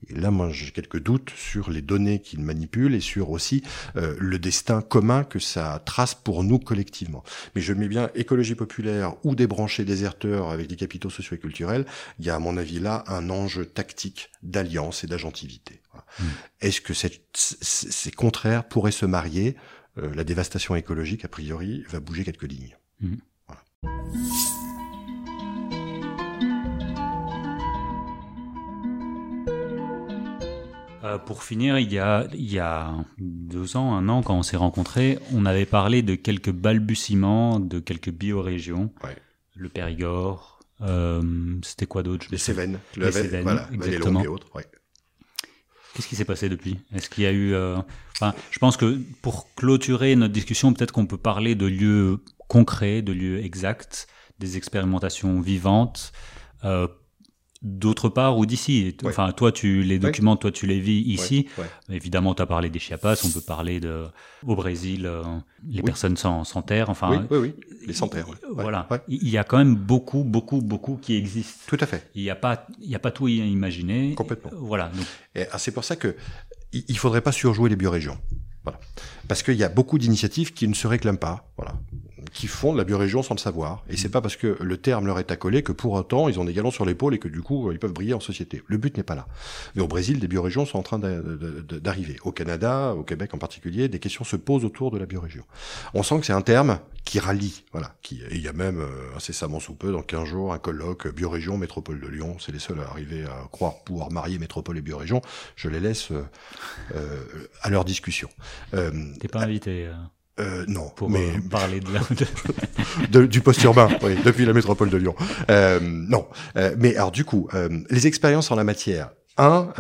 Et là, moi, j'ai quelques doutes sur les données qu'ils manipulent et sur aussi euh, le destin commun que ça trace pour nous collectivement. Mais je mets bien écologie populaire ou débranchés déserteurs avec des capitaux socio culturels. Il y a, à mon avis, là, un enjeu tactique d'alliance et d'agentivité. Mmh. Est-ce que ces contraires pourraient se marier? Euh, La dévastation écologique, a priori, va bouger quelques lignes. Mmh. Euh, pour finir, il y, a, il y a deux ans, un an, quand on s'est rencontrés, on avait parlé de quelques balbutiements, de quelques biorégions. Le Périgord, euh, c'était quoi d'autre Les Cévennes. Les Cévennes, voilà, exactement. et autres, Qu'est-ce qui s'est passé depuis? Est-ce qu'il y a eu... Euh, enfin, je pense que pour clôturer notre discussion, peut-être qu'on peut parler de lieux concrets, de lieux exacts, des expérimentations vivantes. Euh, d'autre part ou d'ici. Enfin, toi, tu les documents, toi, tu les vis ici. Évidemment, tu as parlé des Chiapas, on peut parler de au Brésil, euh, les personnes sans, sans, terre. Enfin, oui, oui, les sans terre. Voilà, il y a quand même beaucoup, beaucoup, beaucoup qui existent. Tout à fait. Il n'y a pas, il y a pas tout à imaginer. Complètement. Voilà. Et ah, c'est pour ça que il faudrait pas surjouer les biorégions. Voilà. Parce qu'il y a beaucoup d'initiatives qui ne se réclament pas. Voilà qui font de la biorégion sans le savoir. Et c'est mm. pas parce que le terme leur est accolé que pour autant ils ont des galons sur l'épaule et que du coup ils peuvent briller en société. Le but n'est pas là. Mais au Brésil, des biorégions sont en train d'arriver. Au Canada, au Québec en particulier, des questions se posent autour de la biorégion. On sent que c'est un terme qui rallie, voilà. Qui, il y a même euh, incessamment sous peu, dans 15 jours, un colloque biorégion, métropole de Lyon. C'est les seuls à arriver à croire pouvoir marier métropole et biorégion. Je les laisse euh, euh à leur discussion. Euh, T'es pas invité. Euh non, pour mais euh, parler de, la... de, du post-urbain, oui, depuis la métropole de Lyon. Euh, non, euh, mais alors du coup, euh, les expériences en la matière. Un,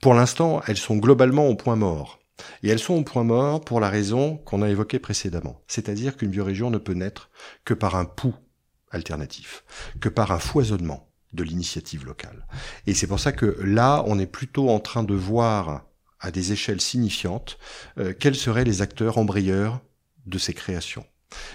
pour l'instant, elles sont globalement au point mort. Et elles sont au point mort pour la raison qu'on a évoquée précédemment. C'est-à-dire qu'une biorégion ne peut naître que par un pouls alternatif, que par un foisonnement de l'initiative locale. Et c'est pour ça que là, on est plutôt en train de voir à des échelles signifiantes, euh, quels seraient les acteurs embrayeurs de ces créations?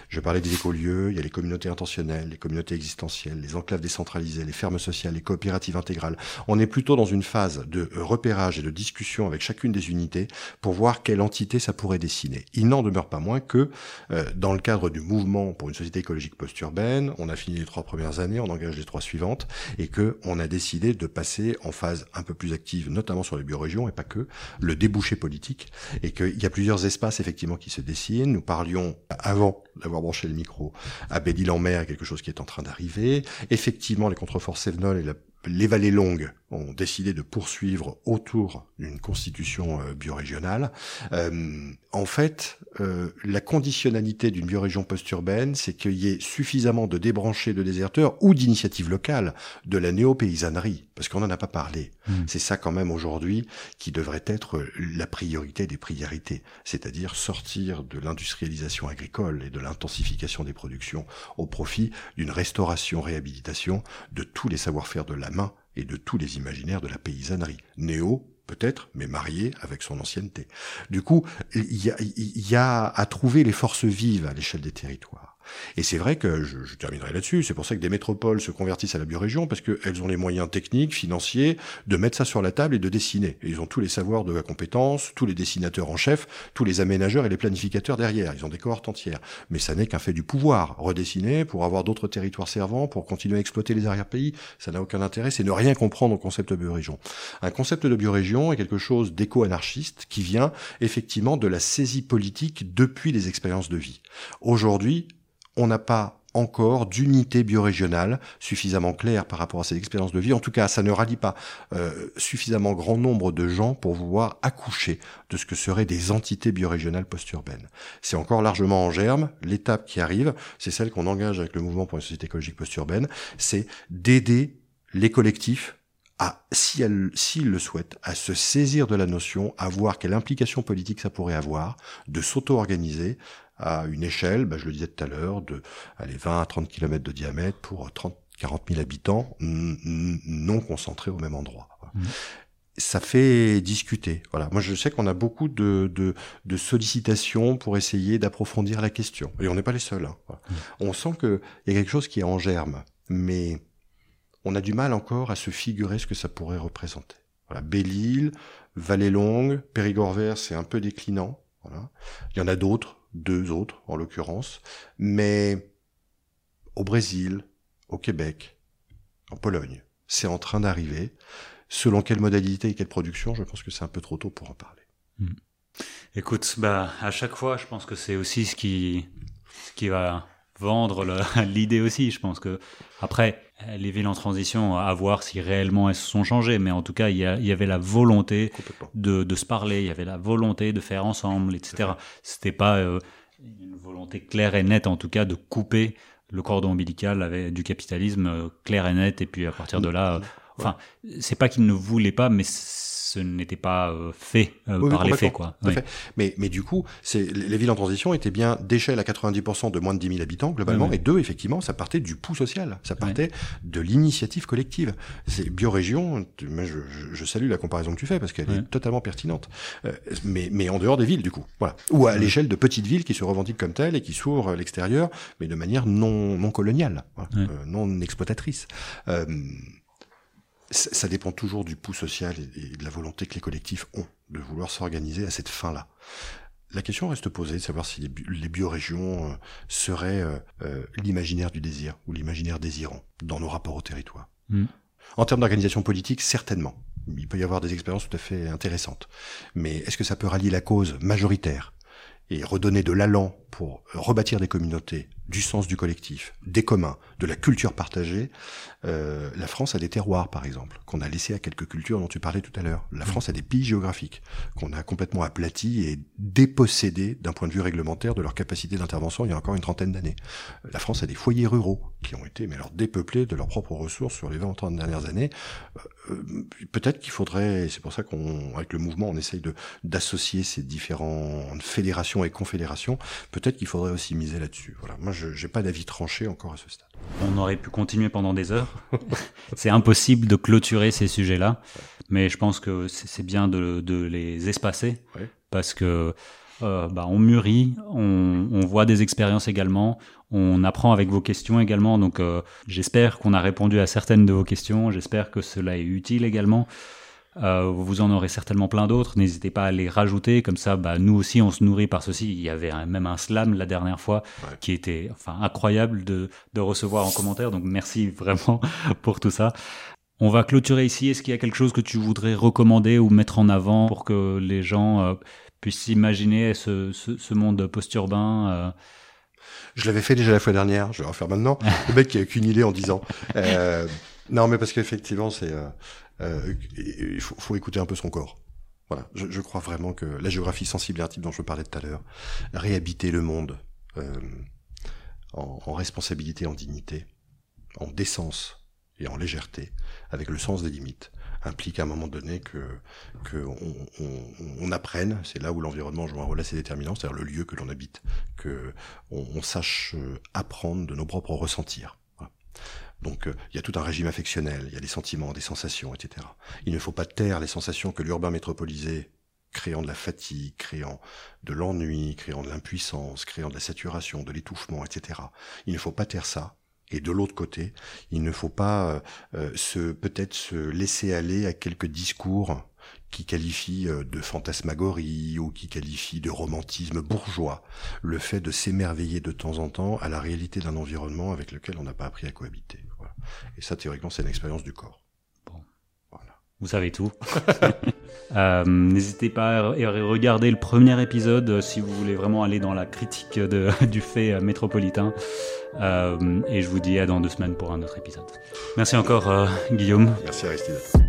Je parlais des écolieux, il y a les communautés intentionnelles, les communautés existentielles, les enclaves décentralisées, les fermes sociales, les coopératives intégrales. On est plutôt dans une phase de repérage et de discussion avec chacune des unités pour voir quelle entité ça pourrait dessiner. Il n'en demeure pas moins que, euh, dans le cadre du mouvement pour une société écologique post-urbaine, on a fini les trois premières années, on engage les trois suivantes, et que on a décidé de passer en phase un peu plus active, notamment sur les biorégions, et pas que, le débouché politique, et qu'il y a plusieurs espaces effectivement qui se dessinent. Nous parlions avant d'avoir branché le micro, à Belle-Île-en-Mer, quelque chose qui est en train d'arriver. Effectivement, les contreforts Sévenol et les vallées longues ont décidé de poursuivre autour d'une constitution euh, biorégionale. Euh, en fait, euh, la conditionnalité d'une biorégion post-urbaine, c'est qu'il y ait suffisamment de débranchés de déserteurs ou d'initiatives locales, de la néo-paysannerie, parce qu'on n'en a pas parlé. Hmm. C'est ça quand même aujourd'hui qui devrait être la priorité des priorités, c'est-à-dire sortir de l'industrialisation agricole et de l'intensification des productions au profit d'une restauration-réhabilitation de tous les savoir-faire de la main et de tous les imaginaires de la paysannerie. Néo, peut-être, mais marié avec son ancienneté. Du coup, il y a, y a à trouver les forces vives à l'échelle des territoires. Et c'est vrai que, je, je terminerai là-dessus, c'est pour ça que des métropoles se convertissent à la biorégion, parce qu'elles ont les moyens techniques, financiers, de mettre ça sur la table et de dessiner. Et ils ont tous les savoirs de la compétence, tous les dessinateurs en chef, tous les aménageurs et les planificateurs derrière. Ils ont des cohortes entières. Mais ça n'est qu'un fait du pouvoir. Redessiner pour avoir d'autres territoires servants, pour continuer à exploiter les arrière-pays, ça n'a aucun intérêt, c'est ne rien comprendre au concept de biorégion. Un concept de biorégion est quelque chose d'éco-anarchiste qui vient effectivement de la saisie politique depuis les expériences de vie. Aujourd'hui, on n'a pas encore d'unité biorégionale suffisamment claire par rapport à ces expériences de vie. En tout cas, ça ne rallie pas euh, suffisamment grand nombre de gens pour pouvoir accoucher de ce que seraient des entités biorégionales post-urbaines. C'est encore largement en germe. L'étape qui arrive, c'est celle qu'on engage avec le mouvement pour une société écologique post-urbaine, c'est d'aider les collectifs à, si s'ils le souhaitent, à se saisir de la notion, à voir quelle implication politique ça pourrait avoir, de s'auto-organiser, à une échelle, bah, je le disais tout à l'heure, de allez, 20 à 30 km de diamètre pour 30, 40 000 habitants non concentrés au même endroit. Mmh. ça fait discuter. Voilà. Moi, je sais qu'on a beaucoup de, de, de, sollicitations pour essayer d'approfondir la question. Et on n'est pas les seuls. Hein. Mmh. On sent qu'il y a quelque chose qui est en germe, mais on a du mal encore à se figurer ce que ça pourrait représenter. Voilà. Belle-Île, Vallée-Longue, Périgord-Vert, c'est un peu déclinant. Voilà. Il y en a d'autres, deux autres en l'occurrence, mais au Brésil, au Québec, en Pologne, c'est en train d'arriver. Selon quelle modalité et quelle production, je pense que c'est un peu trop tôt pour en parler. Hmm. Écoute, bah, à chaque fois, je pense que c'est aussi ce qui, ce qui va vendre l'idée aussi. Je pense que après, les villes en transition, à voir si réellement elles se sont changées, mais en tout cas, il y, avait la volonté de, de, se parler, il y avait la volonté de faire ensemble, etc. C'était pas euh, une volonté claire et nette, en tout cas, de couper le cordon ombilical avec du capitalisme euh, clair et net, et puis à partir de là, Enfin, c'est pas qu'il ne voulait pas, mais ce n'était pas euh, fait euh, par les faits, quoi. Mais, mais du coup, c'est les villes en transition étaient bien d'échelle à 90% de moins de 10 000 habitants globalement, et deux, effectivement, ça partait du pouls social, ça partait de l'initiative collective. C'est biorégion. Je, je, salue la comparaison que tu fais parce qu'elle est totalement pertinente. Euh, mais, mais en dehors des villes, du coup, voilà. Ou à l'échelle de petites villes qui se revendiquent comme telles et qui s'ouvrent à l'extérieur, mais de manière non non coloniale, non exploitatrice ça dépend toujours du pouls social et de la volonté que les collectifs ont de vouloir s'organiser à cette fin-là. La question reste posée de savoir si les, biorégions euh, seraient euh, euh, l'imaginaire du désir ou l'imaginaire désirant dans nos rapports au territoire. Hmm. En termes d'organisation politique, certainement. Il peut y avoir des expériences tout à fait intéressantes. Mais est-ce que ça peut rallier la cause majoritaire et redonner de l'allant pour rebâtir des communautés, du sens du collectif, des communs, de la culture partagée. Euh, la France a des terroirs, par exemple, qu'on a laissé à quelques cultures dont tu parlais tout à l'heure. La France a des pays géographiques qu'on a complètement aplatis et dépossédés d'un point de vue réglementaire de leur capacité d'intervention il y a encore une trentaine d'années. La France a des foyers ruraux qui ont été mais alors dépeuplés de leurs propres ressources sur les 20 ou 30 dernières années. Euh, euh, peut-être qu'il faudrait, c'est pour ça qu'on, avec le mouvement, on essaye de d'associer ces différentes fédérations et confédérations. Peut-être qu'il faudrait aussi miser là-dessus. Voilà. Moi, je n'ai pas d'avis tranché encore à ce stade. On aurait pu continuer pendant des heures. c'est impossible de clôturer ces sujets-là, mais je pense que c'est bien de, de, les espacer parce que euh, bah, on mûrit, on, on, voit des expériences également, on apprend avec vos questions également. Donc, euh, j'espère qu'on a répondu à certaines de vos questions. J'espère que cela est utile également. Euh, vous en aurez certainement plein d'autres. N'hésitez pas à les rajouter. Comme ça, bah, nous aussi, on se nourrit par ceci. Il y avait même un slam la dernière fois qui était enfin, incroyable de, de recevoir en commentaire. Donc, merci vraiment pour tout ça. On va clôturer ici. Est-ce qu'il y a quelque chose que tu voudrais recommander ou mettre en avant pour que les gens puissent imaginer ce, ce, ce monde post-urbain euh... Je l'avais fait déjà la fois dernière, je vais le refaire maintenant. le mec qui a qu'une idée en disant. Euh, non, mais parce qu'effectivement, c'est euh, euh, il faut, faut, écouter un peu son corps. Voilà, je, je, crois vraiment que la géographie sensible un type dont je parlais tout à l'heure. Réhabiter le monde en, en, responsabilité, en dignité, en décence et en légèreté, avec le sens des limites, implique à un moment donné que, que on, on, apprenne, c'est là où l'environnement joue un rôle assez déterminant, c'est-à-dire le lieu que l'on habite, que on, on, sache euh, apprendre de nos propres ressentir. Donc euh, il y a tout un régime affectionnel, il y a des sentiments, des sensations, etc. Il ne faut pas taire les sensations que l'urbain métropolisé créant de la fatigue, créant de l'ennui, créant de l'impuissance, créant de la saturation, de l'étouffement, etc. Il ne faut pas taire ça. Et de l'autre côté, il ne faut pas euh, euh, se peut-être se laisser aller à quelques discours qui qualifient euh, de fantasmagorie ou qui qualifient de romantisme bourgeois le fait de s'émerveiller de temps en temps à la réalité d'un environnement avec lequel on n'a pas appris à cohabiter. Et ça, théoriquement, c'est une expérience du corps. Vous savez tout. Euh, n'hésitez pas à regarder le premier épisode euh, si vous voulez vraiment aller dans la critique de, du fait euh, métropolitain. et je vous dis à dans deux semaines pour un autre épisode. Merci encore, Guillaume. Merci Aristide.